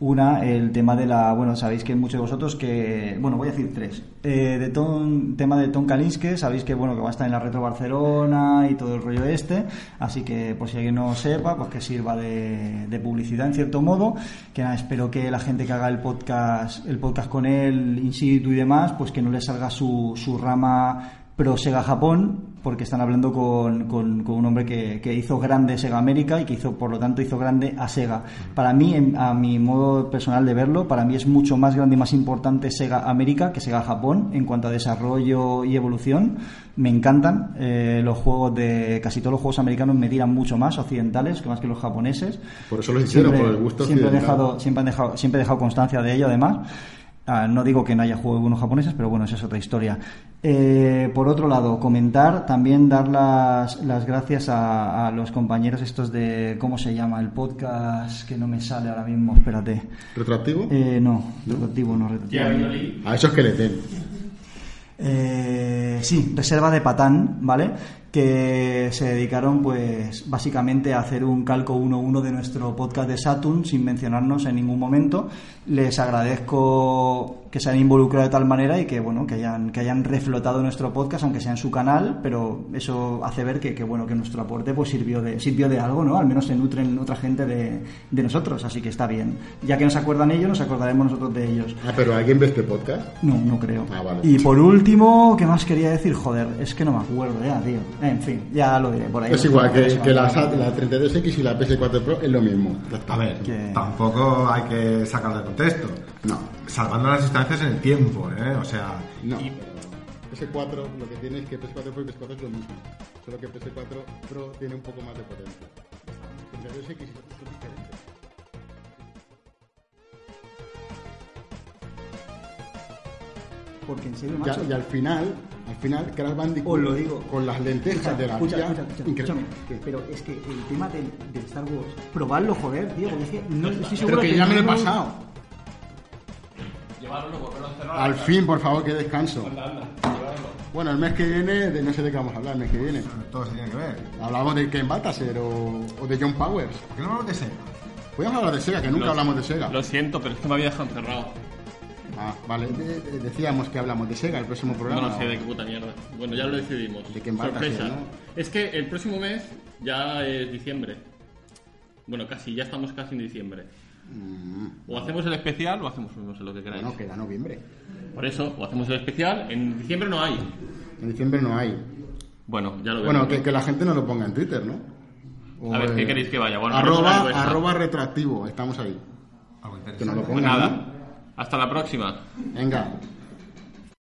Una, el tema de la. Bueno, sabéis que muchos de vosotros que. Bueno, voy a decir tres. Eh, de Tom, tema de Tom Kalinske, sabéis que bueno que va a estar en la Retro Barcelona y todo el rollo este. Así que, por si alguien no sepa, pues que sirva de, de publicidad en cierto modo. Que nada, espero que la gente que haga el podcast, el podcast con él, in situ y demás, pues que no le salga su, su rama pro Sega Japón, porque están hablando con, con- con un hombre que, que hizo grande Sega América y que hizo, por lo tanto, hizo grande a Sega. Para mí, a mi modo personal de verlo, para mí es mucho más grande y más importante Sega América que Sega Japón en cuanto a desarrollo y evolución. Me encantan eh, los juegos de casi todos los juegos americanos me tiran mucho más occidentales que más que los japoneses. Por eso lo hicieron, por el gusto siempre he dejado siempre han dejado siempre he dejado constancia de ello además Ah, no digo que no haya juegos buenos japoneses, pero bueno, esa es otra historia. Eh, por otro lado, comentar, también dar las, las gracias a, a los compañeros estos de, ¿cómo se llama? El podcast que no me sale ahora mismo, espérate. ¿Retroactivo? Eh, no, retroactivo, no, retroactivo. Ya, Violín. A esos que les den. Eh, sí, Reserva de Patán, ¿vale? Que se dedicaron, pues, básicamente a hacer un calco 1-1 de nuestro podcast de Saturn sin mencionarnos en ningún momento. Les agradezco que se hayan involucrado de tal manera y que, bueno, que hayan, que hayan reflotado nuestro podcast, aunque sea en su canal, pero eso hace ver que, que, bueno, que nuestro aporte, pues, sirvió de, sirvió de algo, ¿no? Al menos se nutren otra gente de, de nosotros, así que está bien. Ya que nos acuerdan ellos, nos acordaremos nosotros de ellos. Ah, pero ¿alguien ve este podcast? No, no creo. Ah, vale. Y por último, ¿qué más quería decir? Joder, es que no me acuerdo ya, tío. En fin, ya lo diré por ahí. Es igual que, que la, la... la 32X y la PS4 Pro es lo mismo. A ver, Que- tampoco hay que sacarlo de contexto. No, Salvando las distancias en el tiempo, ¿eh? O sea, no. PS4 lo que tiene es que PS4 Pro y PS4 es lo mismo. Solo que PS4 Pro tiene un poco más de potencia. 32X es diferente. Porque en serio, Y, macho. y al final, al final, Crash Bandicoot, lo digo. con las lentejas de la escucha, tía, escucha, escucha, increíble. escúchame, Pero es que el tema del, del Star Wars, probarlo, joder, tío, porque es que no estoy seguro Pero que ya me lo he pasado. Llevarlo, volverlo a cerrar. Al fin, por favor, que descanso. Anda, anda, llevarlo. Bueno, el mes que viene, de, no sé de qué vamos a hablar el mes que viene. Todo se tiene que ver. Hablamos de Ken Baltasar o, o de John Powers. ¿Por qué no hablamos de Sega? Podemos hablar de Sega, que nunca Lo- hablamos de Sega. Lo siento, pero es que me había dejado encerrado. Ah, vale, de- de- decíamos que hablamos de Sega el próximo programa. No lo sé de qué puta mierda. Bueno, ya lo decidimos. De qué embarca, Sorpresa. ¿no? Es que el próximo mes ya es diciembre. Bueno, casi, ya estamos casi en diciembre. O hacemos el especial o hacemos no sé lo que queráis. Mm. Bueno, queda noviembre. Por eso, o hacemos el especial. En diciembre no hay. En diciembre no hay. Bueno, ya lo Bueno, que, que la gente no lo ponga en Twitter, ¿no? O, A ver, ¿qué eh, queréis que vaya? Bueno, arroba, encuesta. arroba retroactivo, estamos ahí. Algo Que nos lo interesante. Pues pongan. nada. Hasta la próxima. Venga.